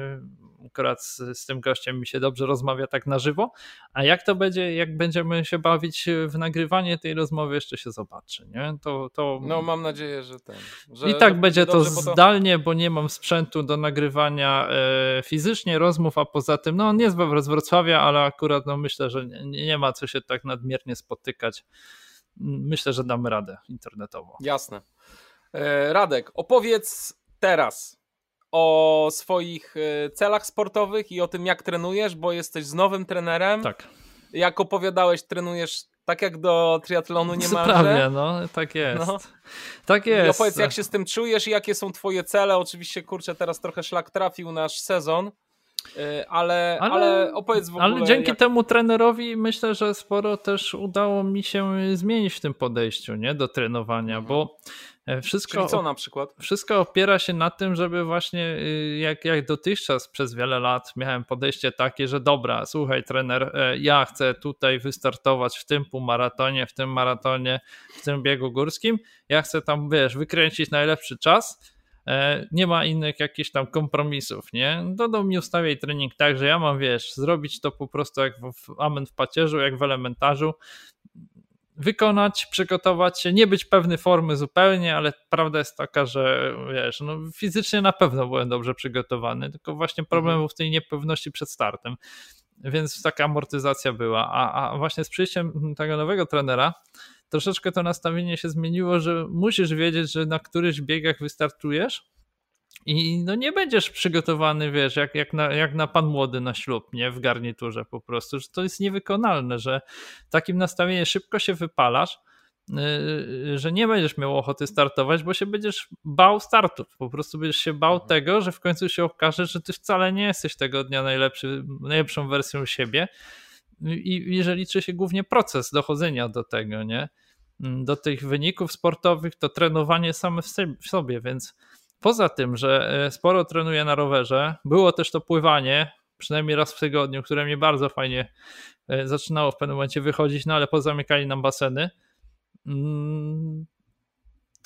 Akurat z, z, tym gościem mi się dobrze rozmawia tak na żywo. A jak to będzie, jak będziemy się bawić w nagrywanie tej rozmowy, jeszcze się zobaczy. Nie? To, to... No mam nadzieję, że ten. Że, I tak będzie to zdalnie, bo nie mam sprzętu do nagrywania e, fizycznie rozmów, a poza tym, no on jest z Wrocławia, ale akurat no, myślę, że nie, nie ma co się tak nadmiernie spotykać. Myślę, że damy radę internetowo. Jasne. E, Radek, opowiedz teraz o swoich e, celach sportowych i o tym, jak trenujesz, bo jesteś z nowym trenerem. Tak. Jak opowiadałeś, trenujesz tak jak do triatlonu niemalże. Prawie, no, tak jest. No. Tak jest. I opowiedz, jak się z tym czujesz i jakie są twoje cele. Oczywiście, kurczę, teraz trochę szlak trafił nasz sezon, e, ale, ale, ale opowiedz w ogóle. Ale dzięki jak... temu trenerowi myślę, że sporo też udało mi się zmienić w tym podejściu nie, do trenowania, mhm. bo wszystko, Czyli co na przykład? Wszystko opiera się na tym, żeby właśnie y, jak, jak dotychczas przez wiele lat miałem podejście takie, że dobra, słuchaj trener, e, ja chcę tutaj wystartować w tym półmaratonie, w tym maratonie, w tym biegu górskim, ja chcę tam, wiesz, wykręcić najlepszy czas, e, nie ma innych jakichś tam kompromisów, nie? Dodał mi ustawiaj trening tak, że ja mam, wiesz, zrobić to po prostu jak w amen w pacierzu, jak w elementarzu, wykonać, przygotować się, nie być pewny formy zupełnie, ale prawda jest taka, że wiesz, no fizycznie na pewno byłem dobrze przygotowany, tylko właśnie problem mhm. był w tej niepewności przed startem. Więc taka amortyzacja była. A, a właśnie z przyjściem tego nowego trenera troszeczkę to nastawienie się zmieniło, że musisz wiedzieć, że na którychś biegach wystartujesz, i no nie będziesz przygotowany, wiesz, jak, jak, na, jak na pan młody na ślub, nie? W garniturze po prostu, że to jest niewykonalne, że takim nastawieniem szybko się wypalasz, yy, że nie będziesz miał ochoty startować, bo się będziesz bał startów. Po prostu będziesz się bał mhm. tego, że w końcu się okaże, że ty wcale nie jesteś tego dnia najlepszy, najlepszą wersją siebie. I, I że liczy się głównie proces dochodzenia do tego, nie? Do tych wyników sportowych, to trenowanie same w sobie, więc Poza tym, że e, sporo trenuję na rowerze, było też to pływanie, przynajmniej raz w tygodniu, które mnie bardzo fajnie e, zaczynało w pewnym momencie wychodzić, no ale pozamykali nam baseny. Mm,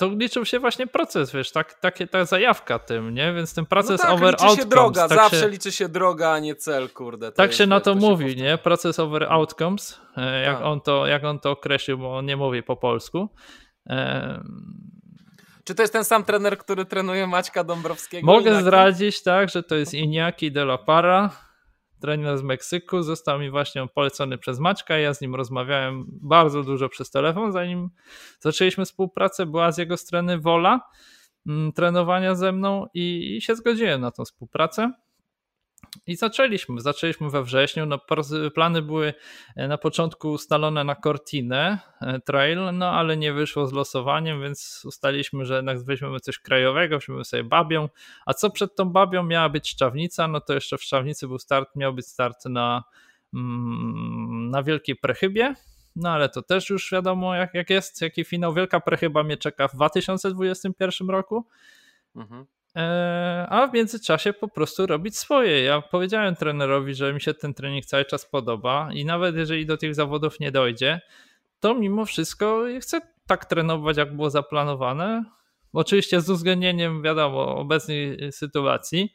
to liczył się właśnie proces, wiesz, tak, takie, ta zajawka tym, nie? Więc ten proces no tak, over liczy outcomes. Się droga, tak zawsze się, liczy się droga, a nie cel, kurde. Tak się na to, to mówi, nie? Proces over outcomes, e, jak, tak. on to, jak on to określił, bo on nie mówi po polsku. Czy to jest ten sam trener, który trenuje Maćka Dąbrowskiego? Mogę zdradzić, tak, że to jest Iñaki de la Parra, trener z Meksyku. Został mi właśnie polecony przez Maćka. Ja z nim rozmawiałem bardzo dużo przez telefon, zanim zaczęliśmy współpracę. Była z jego strony wola mm, trenowania ze mną i, i się zgodziłem na tą współpracę. I zaczęliśmy. Zaczęliśmy we wrześniu. No, plany były e, na początku ustalone na Cortinę e, Trail, no ale nie wyszło z losowaniem, więc ustaliliśmy, że jednak weźmiemy coś krajowego, weźmiemy sobie babią. A co przed tą babią miała być Szczawnica? No to jeszcze w Szczawnicy był start, miał być start na, mm, na Wielkiej Prechybie. No ale to też już wiadomo, jak, jak jest, jaki finał. Wielka Prechyba mnie czeka w 2021 roku. Mhm. E, a w międzyczasie po prostu robić swoje. Ja powiedziałem trenerowi, że mi się ten trening cały czas podoba i nawet jeżeli do tych zawodów nie dojdzie, to mimo wszystko chcę tak trenować, jak było zaplanowane. Oczywiście z uwzględnieniem, wiadomo, obecnej sytuacji,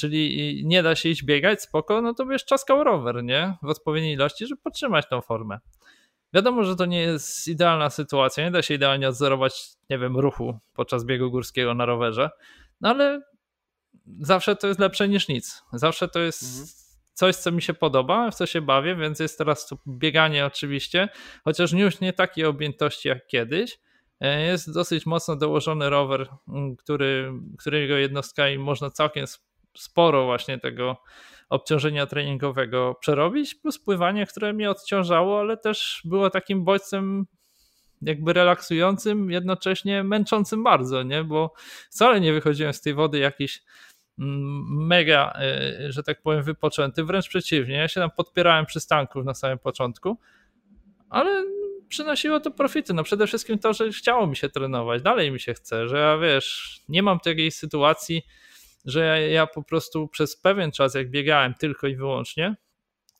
czyli nie da się iść biegać, spoko, no to wiesz, czaskał rower, nie? W odpowiedniej ilości, żeby podtrzymać tą formę. Wiadomo, że to nie jest idealna sytuacja, nie da się idealnie odzorować, nie wiem, ruchu podczas biegu górskiego na rowerze, no ale zawsze to jest lepsze niż nic. Zawsze to jest mhm. coś, co mi się podoba, w co się bawię, więc jest teraz bieganie oczywiście, chociaż już nie takiej objętości jak kiedyś. E, jest dosyć mocno dołożony rower, który, którego jednostkami można całkiem sporo właśnie tego obciążenia treningowego przerobić, plus pływanie, które mnie odciążało, ale też było takim bodźcem jakby relaksującym, jednocześnie męczącym bardzo, nie? Bo wcale nie wychodziłem z tej wody jakiś mm, mega, e, że tak powiem, wypoczęty, wręcz przeciwnie. Ja się tam podpierałem przystanków na samym początku, ale przynosiło to profity. No przede wszystkim to, że chciało mi się trenować, dalej mi się chce, że ja wiesz, nie mam takiej sytuacji, że ja, ja po prostu przez pewien czas, jak biegałem tylko i wyłącznie,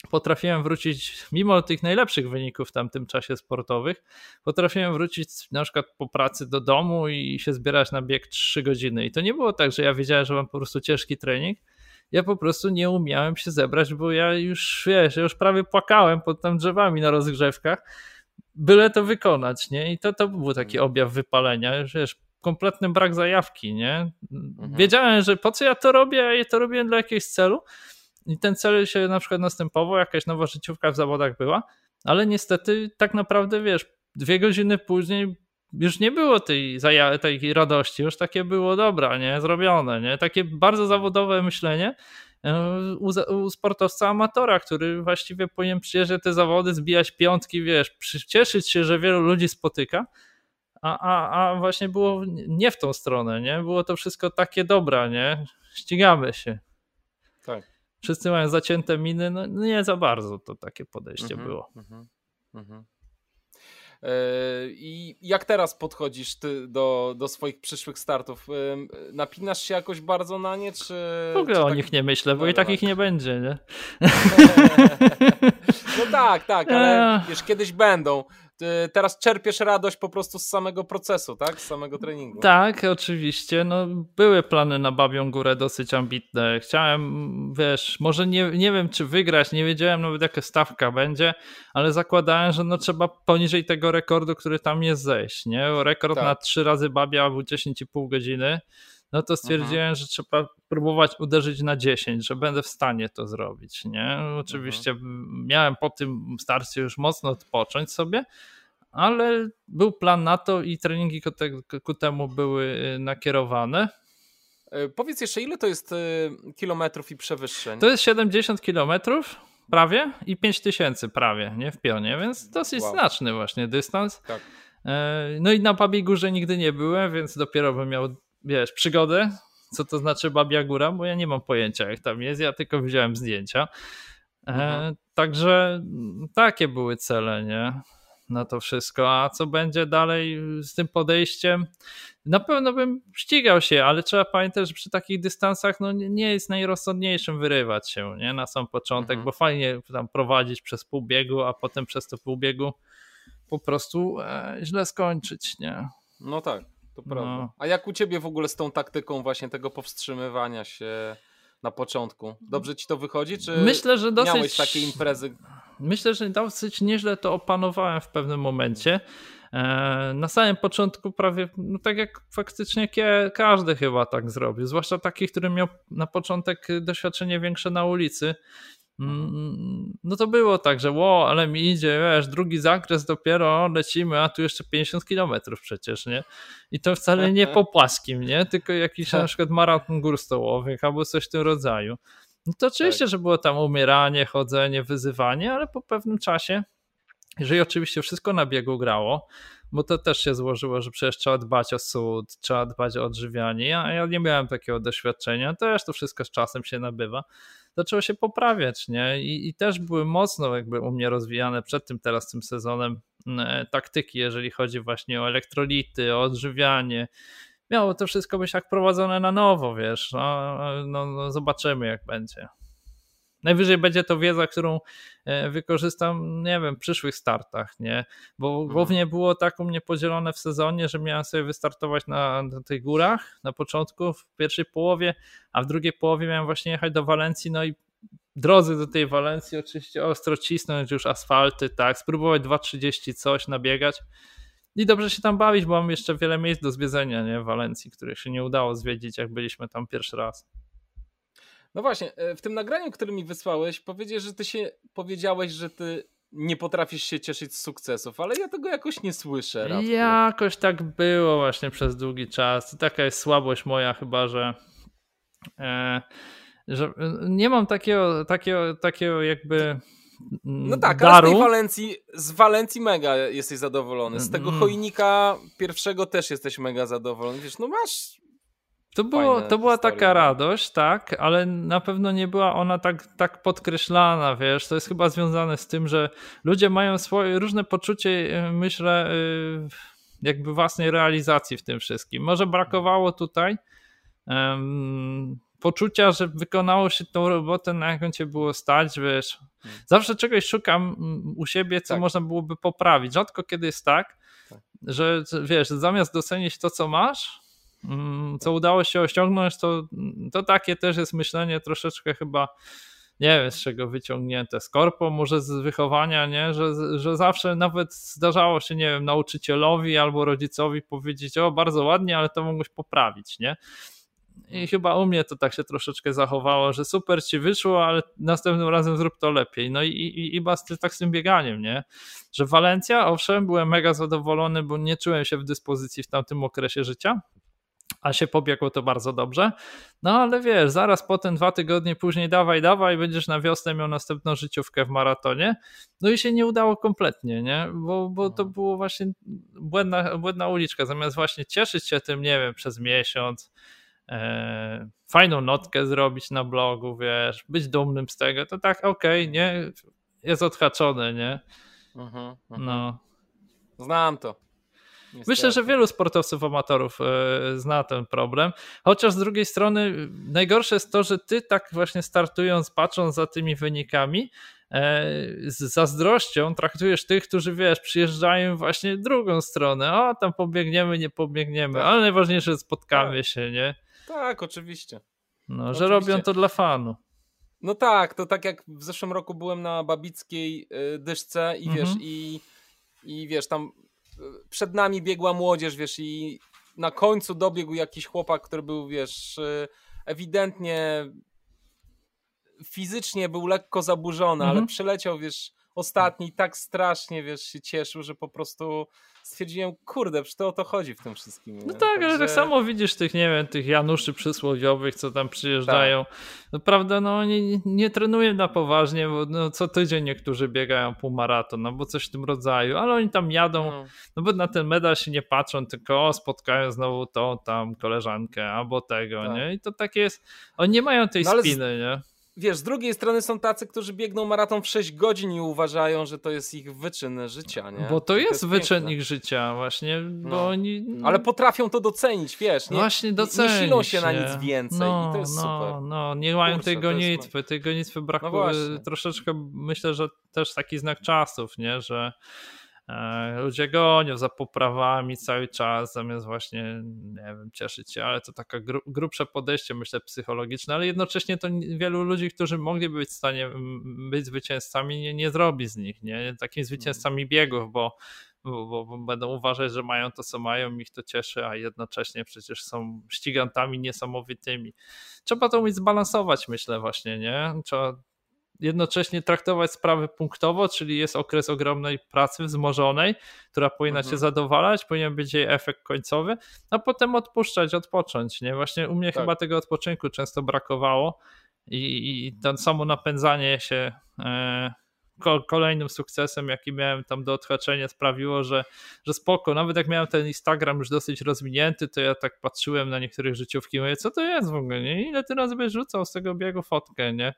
potrafiłem wrócić, mimo tych najlepszych wyników w tamtym czasie sportowych, potrafiłem wrócić na przykład po pracy do domu i się zbierać na bieg 3 godziny. I to nie było tak, że ja wiedziałem, że mam po prostu ciężki trening. Ja po prostu nie umiałem się zebrać, bo ja już, wiesz, ja już prawie płakałem pod tam drzewami na rozgrzewkach, byle to wykonać, nie? I to, to był taki mhm. objaw wypalenia, już wiesz, kompletny brak zajawki, nie? Mhm. Wiedziałem, że po co ja to robię, ja to robię dla jakiegoś celu, i ten cel się na przykład następował, jakaś nowa życiówka w zawodach była, ale niestety tak naprawdę wiesz, dwie godziny później już nie było tej, tej radości, już takie było dobra, nie, zrobione, nie, takie bardzo zawodowe myślenie e, u, u sportowca amatora, który właściwie powinien przyjeżdżać te zawody, zbijać piątki, wiesz, cieszyć się, że wielu ludzi spotyka, a, a, a właśnie było nie w tą stronę, nie, było to wszystko takie dobra, nie, ścigamy się. Tak wszyscy mają zacięte miny, no nie za bardzo to takie podejście mhm, było. Mhm, mhm. I jak teraz podchodzisz ty do, do swoich przyszłych startów? Napinasz się jakoś bardzo na nie, czy... W ogóle czy o tak... nich nie myślę, bo i takich nie będzie, nie? No tak, tak, ale wiesz, kiedyś będą. Teraz czerpiesz radość po prostu z samego procesu, tak? Z samego treningu. Tak, oczywiście. No, były plany na Babią Górę dosyć ambitne. Chciałem, wiesz, może nie, nie wiem czy wygrać, nie wiedziałem nawet jaka stawka będzie, ale zakładałem, że no trzeba poniżej tego rekordu, który tam jest zejść, nie? Rekord tak. na trzy razy Babia był 10,5 godziny no to stwierdziłem, mhm. że trzeba próbować uderzyć na 10, że będę w stanie to zrobić. Nie? Oczywiście mhm. miałem po tym starcie już mocno odpocząć sobie, ale był plan na to i treningi ku, te, ku temu były y, nakierowane. E, powiedz jeszcze, ile to jest y, kilometrów i przewyższeń? To jest 70 kilometrów prawie i 5000 prawie, nie w pionie, więc dosyć wow. znaczny właśnie dystans. Tak. E, no i na Pabiej Górze nigdy nie byłem, więc dopiero bym miał wiesz, przygodę, co to znaczy Babia Góra, bo ja nie mam pojęcia jak tam jest, ja tylko widziałem zdjęcia. E, mhm. także takie były cele, nie? Na to wszystko. A co będzie dalej z tym podejściem? Na pewno bym ścigał się, ale trzeba pamiętać, że przy takich dystansach no, nie jest najrozsądniejszym wyrywać się nie? na sam początek, mhm. bo fajnie tam prowadzić przez pół biegu, a potem przez to pół biegu po prostu e, źle skończyć. Nie? No tak to prawda. No. A jak u ciebie w ogóle z tą taktyką właśnie tego powstrzymywania się na początku? Dobrze ci to wychodzi, czy Myślę, że dosyć... miałeś takie imprezy? Myślę, że dosyć nieźle to opanowałem w pewnym momencie. E, na samym początku prawie, no tak jak faktycznie każdy chyba tak zrobił, zwłaszcza taki, który miał na początek doświadczenie większe na ulicy, no to było tak, że ło, ale mi idzie, wiesz, drugi zakres dopiero, lecimy, a tu jeszcze 50 kilometrów przecież, nie? I to wcale nie po płaskim, nie? Tylko jakiś na przykład maraton gór stołowych albo coś w tym rodzaju. No to oczywiście, tak. że było tam umieranie, chodzenie, wyzywanie, ale po pewnym czasie, jeżeli oczywiście wszystko na biegu grało, bo to też się złożyło, że przecież trzeba dbać o sód, trzeba dbać o odżywianie, a ja nie miałem takiego doświadczenia, też to wszystko z czasem się nabywa, zaczęło się poprawiać, nie? I, I, też były mocno jakby u mnie rozwijane przed tym teraz tym sezonem e, taktyki, jeżeli chodzi właśnie o elektrolity, o odżywianie. Miało to wszystko być jak prowadzone na nowo, wiesz. No, no, no zobaczymy, jak będzie. Najwyżej będzie to wiedza, którą e, wykorzystam, nie wiem, w przyszłych startach, nie? Bo mhm. głównie było tak u mnie podzielone w sezonie, że miałem sobie wystartować na, na tych górach na początku, w pierwszej połowie, a w drugiej połowie miałem właśnie jechać do Walencji, no i drodzy do tej Walencji oczywiście ostro cisnąć już asfalty, tak, spróbować 2.30 coś nabiegać i dobrze się tam bawić, bo mam jeszcze wiele miejsc do zwiedzenia, nie, w Walencji, których się nie udało zwiedzić, jak byliśmy tam pierwszy raz. No właśnie, e, w tym nagraniu, które mi wysłałeś, powiedziałeś, że ty się powiedziałeś, że ty nie potrafisz się cieszyć z sukcesów, ale ja tego jakoś nie słyszę. Radku. Jakoś tak było właśnie przez długi czas. Taka jest słabość moja chyba, że, e, że nie mam takiego, takiego, takiego jakby no tak, daru. ale z Walencji, z Walencji mega jesteś zadowolony. Z tego mm. chojnika pierwszego też jesteś mega zadowolony. Wiesz, no masz to, było, to była taka radość, tak, ale na pewno nie była ona tak, tak podkreślana, wiesz. To jest chyba związane z tym, że ludzie mają swoje różne poczucie, y, myślę, y, jakby własnej realizacji w tym wszystkim. Może brakowało tutaj um, poczucia, że wykonało się tą robotę, na jaką cię było stać, wiesz. Hmm. Zawsze czegoś szukam mm, u siebie, co tak. można byłoby poprawić. Rzadko kiedy jest tak, tak, że wiesz, zamiast docenić to, co masz, co udało się osiągnąć, to, to takie też jest myślenie troszeczkę chyba nie wiem z czego wyciągnięte, z korpo, może z wychowania, nie? Że, że zawsze nawet zdarzało się, nie wiem, nauczycielowi albo rodzicowi powiedzieć, o bardzo ładnie, ale to mogłeś poprawić, nie? I chyba u mnie to tak się troszeczkę zachowało, że super ci wyszło, ale następnym razem zrób to lepiej. No i, i, i tak z tym bieganiem, nie? Że Walencja, owszem, byłem mega zadowolony, bo nie czułem się w dyspozycji w tamtym okresie życia, a się pobiegło to bardzo dobrze. No ale wiesz, zaraz potem dwa tygodnie później dawaj, dawaj, będziesz na wiosnę miał następną życiówkę w maratonie. No i się nie udało kompletnie, nie? Bo, bo to było właśnie błędna, błędna uliczka. Zamiast właśnie cieszyć się tym, nie wiem, przez miesiąc, e, fajną notkę zrobić na blogu, wiesz, być dumnym z tego, to tak okej, okay, nie? Jest odhaczone, nie? Uh -huh. No. Znam to. Niestety. Myślę, że wielu sportowców amatorów e, zna ten problem. Chociaż z drugiej strony najgorsze jest to, że ty tak właśnie startując, patrząc za tymi wynikami, e, z zazdrością traktujesz tych, którzy wiesz, przyjeżdżają właśnie drugą stronę. O, tam pobiegniemy, nie pobiegniemy, tak. ale najważniejsze, że spotkamy tak. się, nie? Tak, oczywiście. No, oczywiście. że robią to dla fanu. No tak, to tak jak w zeszłym roku byłem na Babickiej y, dyszce i wiesz, mhm. i, i wiesz, tam przed nami biegła młodzież, wiesz, i na końcu dobiegł jakiś chłopak, który był, wiesz, y, ewidentnie fizycznie był lekko zaburzony, mhm. ale przyleciał, wiesz, ostatni tak strasznie, wiesz, się cieszył, że po prostu stwierdziłem, kurde, przecież to o to chodzi w tym wszystkim. No tak, Także... ale tak samo widzisz tych, nie wiem, tych Januszy przysłowiowych, co tam przyjeżdżają. Tak. No, prawda, no oni nie trenują na poważnie, bo no, co tydzień niektórzy biegają półmaraton, no bo coś w tym rodzaju, ale oni tam jadą, no, no bo na ten medal się nie patrzą, tylko o, spotkają znowu to, tam koleżankę, albo tego, tak. nie? I to takie jest, oni nie mają tej no, spiny, nie? Wiesz, z drugiej strony są tacy, którzy biegną maraton w 6 godzin i uważają, że to jest ich wyczyn życia, nie? Bo to, to jest, jest wyczyn piękne. ich życia właśnie, bo no. oni... Ale potrafią to docenić, wiesz, nie, właśnie docenić, nie silą się na nic więcej no, i to jest no, super. No, nie mają Kurczę, tej gonitwy, tej gonitwy brakuje no troszeczkę, myślę, że też taki znak czasów, nie, że ludzie gonią za poprawami cały czas, zamiast właśnie, nie wiem, cieszyć się, ale to taka gru, grubsze podejście, myślę, psychologiczne, ale jednocześnie to wielu ludzi, którzy mogliby być w stanie być zwycięzcami, nie, nie zrobi z nich, nie? Takimi zwycięzcami biegów, bo bo, bo, bo, będą uważać, że mają to, co mają, ich to cieszy, a jednocześnie przecież są ścigantami niesamowitymi. Trzeba to umieć zbalansować, myślę, właśnie, nie? Trzeba jednocześnie traktować sprawy punktowo, czyli jest okres ogromnej pracy wzmożonej, która powinna mhm. cię zadowalać, powinien być jej efekt końcowy, a potem odpuszczać, odpocząć. Nie? Właśnie u mnie tak. chyba tego odpoczynku często brakowało i, i to samo napędzanie się e, kolejnym sukcesem, jaki miałem tam do odhaczenia, sprawiło, że, że spoko. Nawet jak miałem ten Instagram już dosyć rozwinięty, to ja tak patrzyłem na niektórych życiówki i mówię, co to jest w ogóle, nie? Ile ty razy byś rzucał z tego biegu fotkę, nie?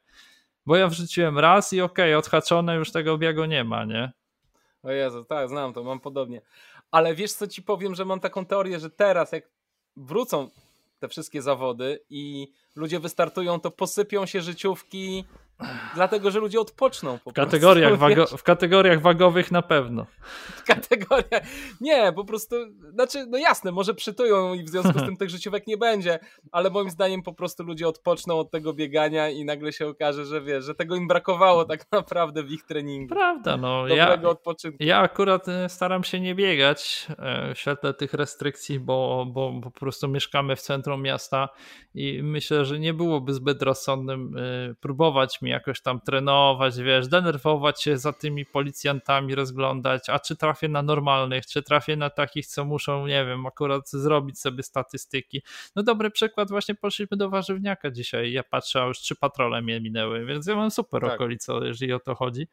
Bo ja wrzuciłem raz i okej, okay, odhaczone, już tego biegu nie ma, nie? O Jezu, tak, znam to, mam podobnie. Ale wiesz co ci powiem, że mam taką teorię, że teraz jak wrócą te wszystkie zawody i ludzie wystartują, to posypią się życiówki Dlatego, że ludzie odpoczną po w kategoriach, wago, w kategoriach wagowych na pewno. W kategoriach. Nie, po prostu. Znaczy, no jasne, może przytują i w związku z tym tych życiówek nie będzie, ale moim zdaniem po prostu ludzie odpoczną od tego biegania i nagle się okaże, że wiesz, że tego im brakowało tak naprawdę w ich treningu. Prawda, no. Dobrego ja, odpoczynku. Ja akurat e, staram się nie biegać e, w świetle tych restrykcji, bo, bo, po prostu mieszkamy w centrum miasta i myślę, że nie byłoby zbyt rozsądnym e, próbować mi jakoś tam trenować, wiesz, denerwować się za tymi policjantami, rozglądać, a czy trafię na normalnych, czy trafię na takich, co muszą, nie wiem, akurat zrobić sobie statystyki. No dobry przykład, właśnie poszliśmy do warzywniaka dzisiaj, ja patrzę, a już trzy patrole mnie minęły, więc ja mam super tak. jeżeli o to chodzi.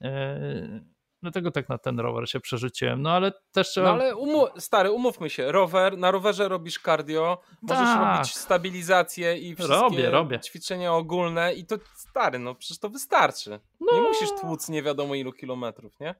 Yy Dlatego tak na ten rower się przerzuciłem. No ale też trzeba. No ale umu... stary, umówmy się, rower, na rowerze robisz cardio, możesz tak. robić stabilizację i wszystkie robię, robię. ćwiczenia ogólne i to stary, no przecież to wystarczy. No. Nie musisz tłuc nie wiadomo ilu kilometrów, nie?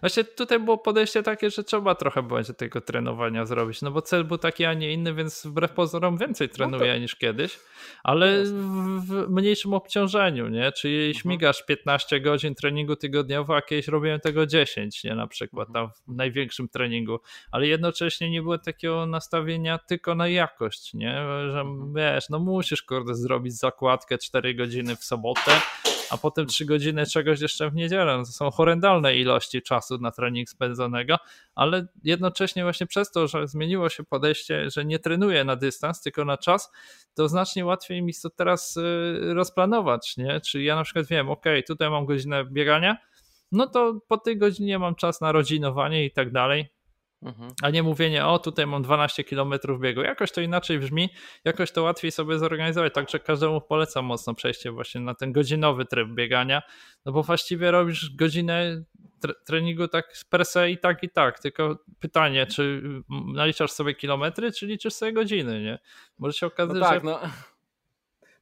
Właśnie tutaj było podejście takie, że trzeba trochę będzie tego trenowania zrobić, no bo cel był taki, a nie inny, więc wbrew pozorom więcej trenuję no to... niż kiedyś, ale w mniejszym obciążeniu, nie? Czyli mhm. śmigasz 15 godzin treningu tygodniowo, a kiedyś robiłem tego 10, nie? Na przykład mhm. tam w największym treningu, ale jednocześnie nie było takiego nastawienia tylko na jakość, nie? Że mhm. wiesz, no musisz kurde zrobić zakładkę 4 godziny w sobotę, a potem 3 godziny czegoś jeszcze w niedzielę. No to są horrendalne ilości czasu na trening spędzonego, ale jednocześnie właśnie przez to, że zmieniło się podejście, że nie trenuję na dystans, tylko na czas, to znacznie łatwiej mi to teraz y, rozplanować, nie? Czyli ja na przykład wiem, ok, tutaj mam godzinę biegania, no to po tej godzinie mam czas na rodzinowanie i tak dalej Mhm. A nie mówienie, o tutaj mam 12 km biegu. Jakoś to inaczej brzmi, jakoś to łatwiej sobie zorganizować. Także każdemu polecam mocno przejście właśnie na ten godzinowy tryb biegania, no bo właściwie robisz godzinę treningu tak per se i tak i tak. Tylko pytanie, czy naliczasz sobie kilometry, czy liczysz sobie godziny, nie? Może się okazać, no tak, że... No.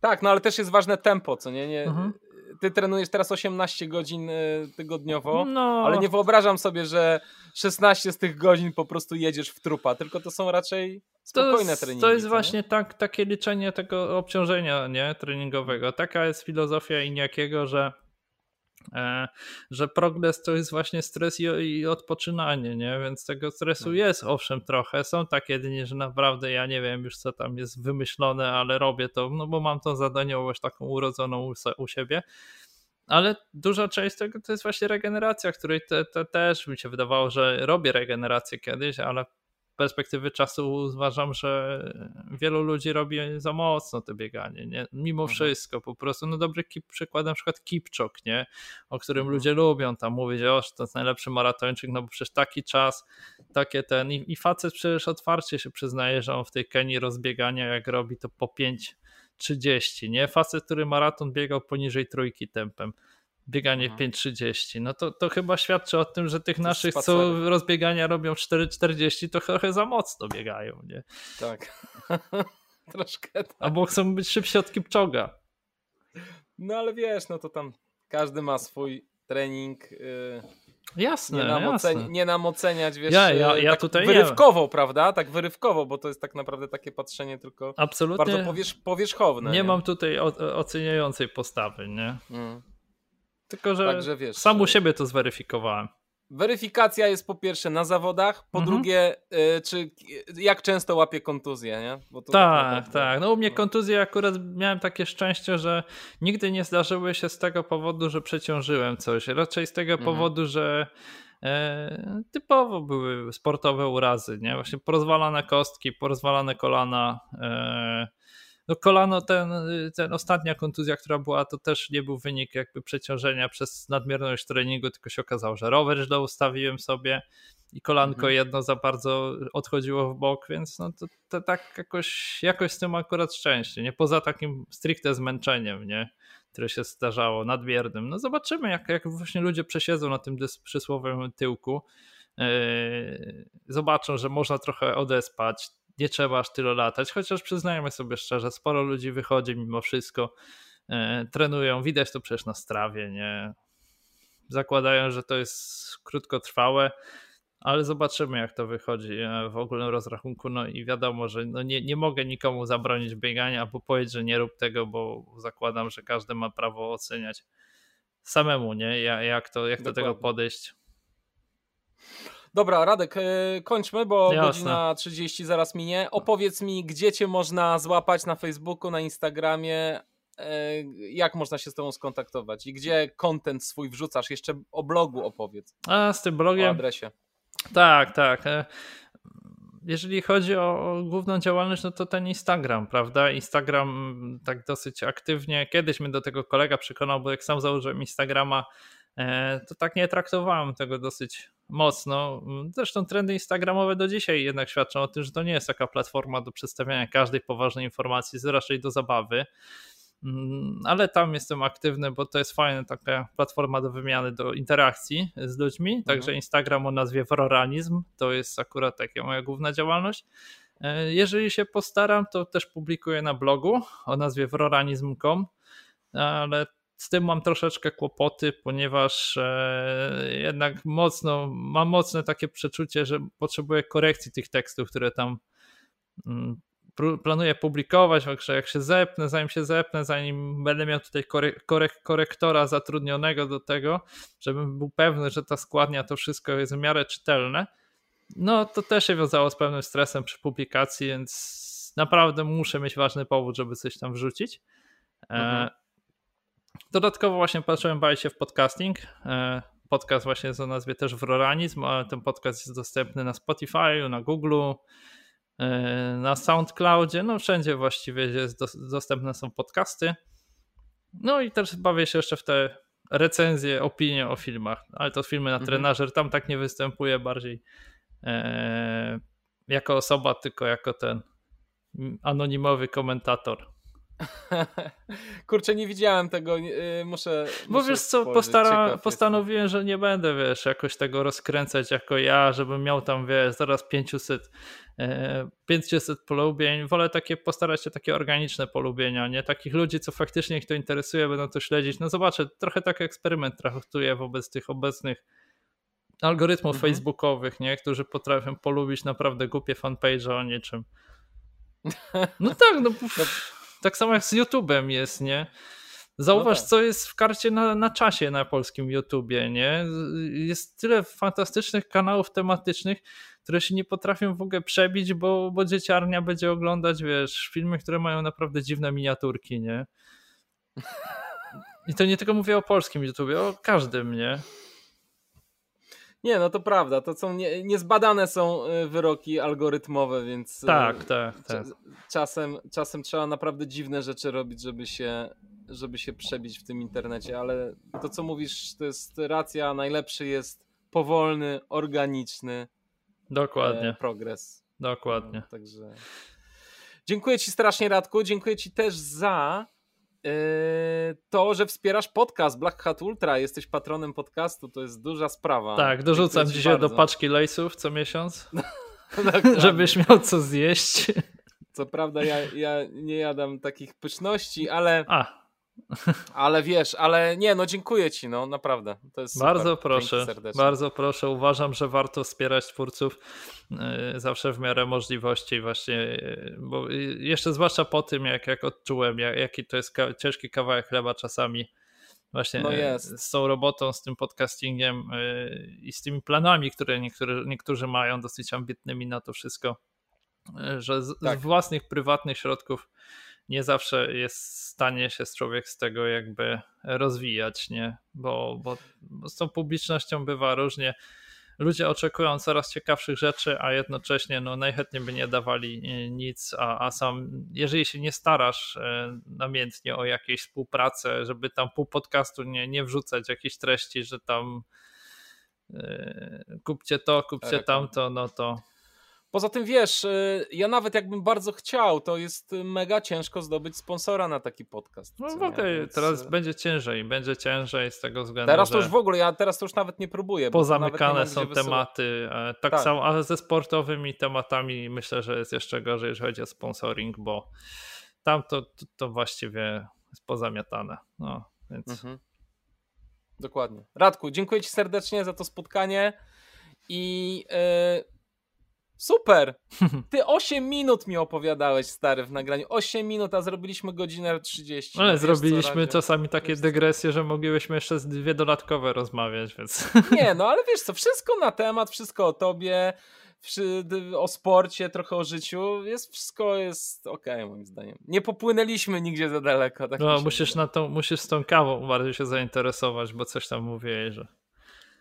Tak, no ale też jest ważne tempo, co nie? nie... Mhm ty trenujesz teraz 18 godzin y, tygodniowo, no. ale nie wyobrażam sobie, że 16 z tych godzin po prostu jedziesz w trupa, tylko to są raczej spokojne to treningi. To jest właśnie tak, takie liczenie tego obciążenia nie, treningowego. Taka jest filozofia Iniakiego, że że progres to jest właśnie stres i, odpoczynanie, nie? Więc tego stresu no. jest owszem trochę. Są takie dni, że naprawdę ja nie wiem już co tam jest wymyślone, ale robię to, no bo mam tą zadaniowość taką urodzoną u, u siebie. Ale duża część tego to jest właśnie regeneracja, której te, te też mi się wydawało, że robię regenerację kiedyś, ale perspektywy czasu uważam, że wielu ludzi robi za mocno to bieganie, nie? mimo mhm. wszystko po prostu, no dobry przykład na przykład Kipczok, nie? o którym mhm. ludzie lubią tam mówić, o, że to jest najlepszy maratończyk, no bo przecież taki czas, takie ten i, i facet przecież otwarcie się przyznaje, że on w tej Kenii rozbiegania jak robi to po 5.30, nie? Facet, który maraton biegał poniżej trójki tempem bieganie mhm. 5.30. No to, to chyba świadczy o tym, że tych naszych, co rozbiegania robią 4.40, to trochę za mocno biegają, nie? Tak. Troszkę tak. Albo chcą być szybsi od Kipczoga. No ale wiesz, no to tam każdy ma swój trening. Yy... Jasne, nie nam, jasne. Oceni- nie nam oceniać, wiesz, ja, ja, ja tak tutaj wyrywkowo, nie. prawda? Tak wyrywkowo, bo to jest tak naprawdę takie patrzenie tylko Absolutnie bardzo powierz- powierzchowne. Nie, nie, mam tutaj o- oceniającej postawy, nie? Mm. Tylko, że Także, wiesz, sam u siebie to zweryfikowałem. Weryfikacja jest po pierwsze na zawodach, po mhm. drugie, y, czy jak często łapie kontuzję, nie? tak, tak, tak. No u mnie kontuzje akurat miałem takie szczęście, że nigdy nie zdarzyły się z tego powodu, że przeciążyłem coś. Raczej z tego mhm. powodu, że e, typowo były sportowe urazy, nie? Właśnie porozwalane kostki, porozwalane kolana, e, no kolano, ten, ten ostatnia kontuzja, która była, to też nie był wynik jakby przeciążenia przez nadmierność treningu, tylko się okazało, że rower źle ustawiłem sobie i kolanko mhm. jedno za bardzo odchodziło w bok, więc no to, to tak jakoś, jakoś z tym akurat szczęście, nie? Poza takim stricte zmęczeniem, nie? Które się zdarzało, nadmiernym. No zobaczymy, jak, jak właśnie ludzie przesiedzą na tym przysłowym tyłku, yy, zobaczą, że można trochę odespać, nie trzeba aż tyle latać, chociaż przyznajmy sobie szczerze, sporo ludzi wychodzi mimo wszystko, e, trenują, widać to przecież na strawie, nie? Zakładają, że to jest krótkotrwałe, ale zobaczymy jak to wychodzi e, w ogólnym rozrachunku, no i wiadomo, że no nie, nie mogę nikomu zabronić biegania, albo powiedzieć, że nie rób tego, bo zakładam, że każdy ma prawo oceniać samemu, nie? Jak to, jak do tego podejść. Dobra, Radek, e, kończmy, bo Jasne. godzina 30 zaraz minie. Opowiedz mi, gdzie cię można złapać na Facebooku, na Instagramie, e, jak można się z tobą skontaktować i gdzie content swój wrzucasz? Jeszcze o blogu opowiedz. A, z tym blogiem? O adresie. Tak, tak. E, jeżeli chodzi o, główną działalność, no to ten Instagram, prawda? Instagram tak dosyć aktywnie. Kiedyś mnie do tego kolega przekonał, bo jak sam założyłem Instagrama, to tak nie traktowałem tego dosyć mocno. Zresztą trendy instagramowe do dzisiaj jednak świadczą o tym, że to nie jest taka platforma do przedstawiania każdej poważnej informacji, jest raczej do zabawy. Mm, ale tam jestem aktywny, bo to jest fajna taka platforma do wymiany, do interakcji z ludźmi. Mhm. Także Instagram o nazwie Wroranizm to jest akurat taka moja główna działalność. E, jeżeli się postaram, to też publikuję na blogu o nazwie wroranizm.com, ale z tym mam troszeczkę kłopoty, ponieważ e, jednak mocno, mam mocne takie przeczucie, że potrzebuję korekcji tych tekstów, które tam mm, planuję publikować, także jak się zepnę, zanim się zepnę, zanim będę miał tutaj korek, korek, korektora zatrudnionego do tego, żebym był pewny, że ta składnia to wszystko jest w miarę czytelne, no to też się wiązało z pewnym stresem przy publikacji, więc naprawdę muszę mieć ważny powód, żeby coś tam wrzucić. E, mhm. Dodatkowo właśnie patrzyłem bawić się w podcasting. E, podcast właśnie jest o nazwie też Wroranizm, ale ten podcast jest dostępny na Spotify, na Google, e, na SoundCloudzie, no wszędzie właściwie jest dostępne są podcasty. No i też bawię się jeszcze w te recenzje, opinie o filmach, ale to filmy na mhm. trenażer, tam tak nie występuje bardziej e, jako osoba, tylko jako ten anonimowy komentator Kurczę, nie widziałem tego, yy, muszę. Bo muszę wiesz co, postara, postanowiłem, że nie będę, wiesz, jakoś tego rozkręcać jako ja, żebym miał tam, wiesz, zaraz 500, e, 500 polubień. Wolę takie, postarać się takie organiczne polubienia, nie? Takich ludzi, co faktycznie ich to interesuje, będą to śledzić. No zobaczę, trochę tak eksperyment traktuję wobec tych obecnych algorytmów mhm. facebookowych, nie? Którzy potrafią polubić naprawdę głupie fanpage o niczym. No tak, no, no tak samo jak z YouTube'em jest, nie? Zauważ, no tak. co jest w karcie na, na czasie na polskim YouTubie, nie? Jest tyle fantastycznych kanałów tematycznych, które się nie potrafią w ogóle przebić, bo, bo dzieciarnia będzie oglądać, wiesz, filmy, które mają naprawdę dziwne miniaturki, nie? I to nie tylko mówię o polskim YouTubie, o każdym, nie? Nie, no to prawda. To są nie, niezbadane są y, wyroki algorytmowe, więc. Y, tak, tak, tak. Czasem, czasem trzeba naprawdę dziwne rzeczy robić, żeby się, żeby się przebić w tym internecie, ale to, co mówisz, to jest racja. Najlepszy jest powolny, organiczny Dokładnie. E, progres. Dokładnie. No, także. Dziękuję Ci strasznie, Radku. Dziękuję Ci też za to, że wspierasz podcast Black Hat Ultra, jesteś patronem podcastu, to jest duża sprawa. Tak, dorzucam dzisiaj do paczki lejsów co miesiąc, żebyś miał co zjeść. Co prawda ja, ja nie jadam takich pyszności, ale... A ale wiesz, ale nie, no dziękuję ci, no naprawdę. To jest bardzo super. proszę, bardzo proszę. Uważam, że warto wspierać twórców e, zawsze w miarę możliwości, właśnie, e, bo jeszcze zwłaszcza po tym, jak, jak odczułem, jak, jaki to jest ciężki kawałek chleba czasami. Właśnie no e, z tą robotą, z tym podcastingiem i z tymi planami, które niektórzy, niektórzy mają, dosyć ambitnymi na to wszystko, że z, tak. z własnych, prywatnych środków nie zawsze jest w stanie się człowiek z tego jakby rozwijać, nie? Bo, bo, bo z tą publicznością bywa różnie. Ludzie oczekują coraz ciekawszych rzeczy, a jednocześnie no, najchętniej by nie dawali e, nic, a, a sam, jeżeli się nie starasz e, namiętnie o jakieś współpracę, żeby tam pół podcastu nie, nie wrzucać jakichś treści, że tam e, kupcie to, kupcie tamto, no to Poza tym wiesz, y, ja nawet jakbym bardzo chciał, to jest mega ciężko zdobyć sponsora na taki podcast. No okej, okay. Więc... teraz y, będzie ciężej, będzie ciężej z tego względu. Teraz to już w ogóle, ja teraz to już nawet nie próbuję. Pozamykane są tematy, e, tak, tak, samo, ale ze sportowymi tematami myślę, że jest jeszcze gorzej, jeżeli chodzi o sponsoring, bo tam to, to, to właściwie jest pozamiatane. No, więc. Mhm. Dokładnie. Radku, dziękuję Ci serdecznie za to spotkanie i. Yy Super! Ty 8 minut mi opowiadałeś, stary, w nagraniu. 8 minut, a zrobiliśmy godzinę 30. Ale zrobiliśmy co, czasami takie dygresje, że moglibyśmy jeszcze z dwie dodatkowe rozmawiać, więc... Nie, no ale wiesz co, wszystko na temat, wszystko o tobie, o sporcie, trochę o życiu, jest wszystko jest okej okay, moim zdaniem. Nie popłynęliśmy nigdzie za daleko. Tak no, musisz, na tą, musisz z tą kawą bardziej się zainteresować, bo coś tam mówiłeś, że...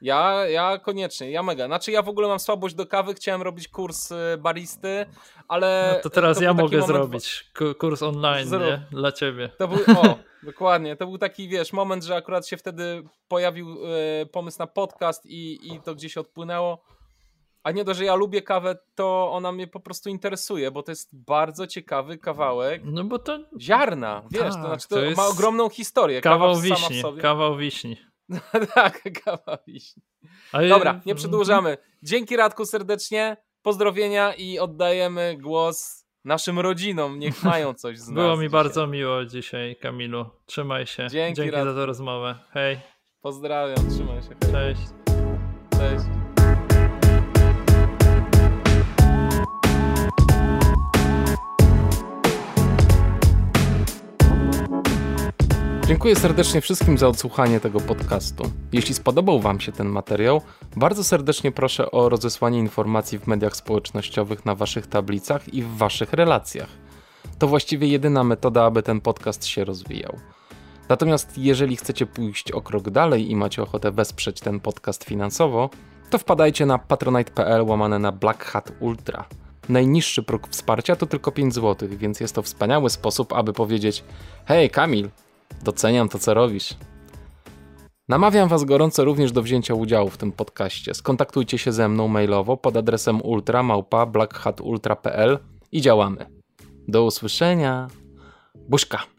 Ja, ja koniecznie, ja mega. Znaczy ja w ogóle mam słabość do kawy, chciałem robić kurs y, baristy, ale... No to teraz to ja mogę moment... zrobić kurs online, Zrób. nie? Dla ciebie. To był, o, dokładnie. To był taki, wiesz, moment, że akurat się wtedy pojawił y, pomysł na podcast i, i to gdzieś odpłynęło. A nie do, że ja lubię kawę, to ona mnie po prostu interesuje, bo to jest bardzo ciekawy kawałek no bo to... ziarna, wiesz, tak, to znaczy to, to ma ogromną historię. Kawał kawa wiśni, kawał wiśni. tak, kawa wiśni. Dobra, nie przedłużamy. Dzięki Radku serdecznie, pozdrowienia i oddajemy głos naszym rodzinom. Niech mają coś z nas. Było mi dzisiaj. bardzo miło dzisiaj, Kamilu. Trzymaj się. Dzięki, Dzięki za tę rozmowę. Hej. Pozdrawiam, trzymaj się. Hej. Cześć. Cześć. Dziękuję serdecznie wszystkim za odsłuchanie tego podcastu. Jeśli spodobał Wam się ten materiał, bardzo serdecznie proszę o rozesłanie informacji w mediach społecznościowych na Waszych tablicach i w Waszych relacjach. To właściwie jedyna metoda, aby ten podcast się rozwijał. Natomiast jeżeli chcecie pójść o krok dalej i macie ochotę wesprzeć ten podcast finansowo, to wpadajcie na patronite.pl łamane na Black Hat Ultra. Najniższy próg wsparcia to tylko 5 zł, więc jest to wspaniały sposób, aby powiedzieć: Hej, Kamil, Doceniam to, co robisz. Namawiam Was gorąco również do wzięcia udziału w tym podcaście. Skontaktujcie się ze mną mailowo pod adresem ultramałpa i działamy. Do usłyszenia. Buźka.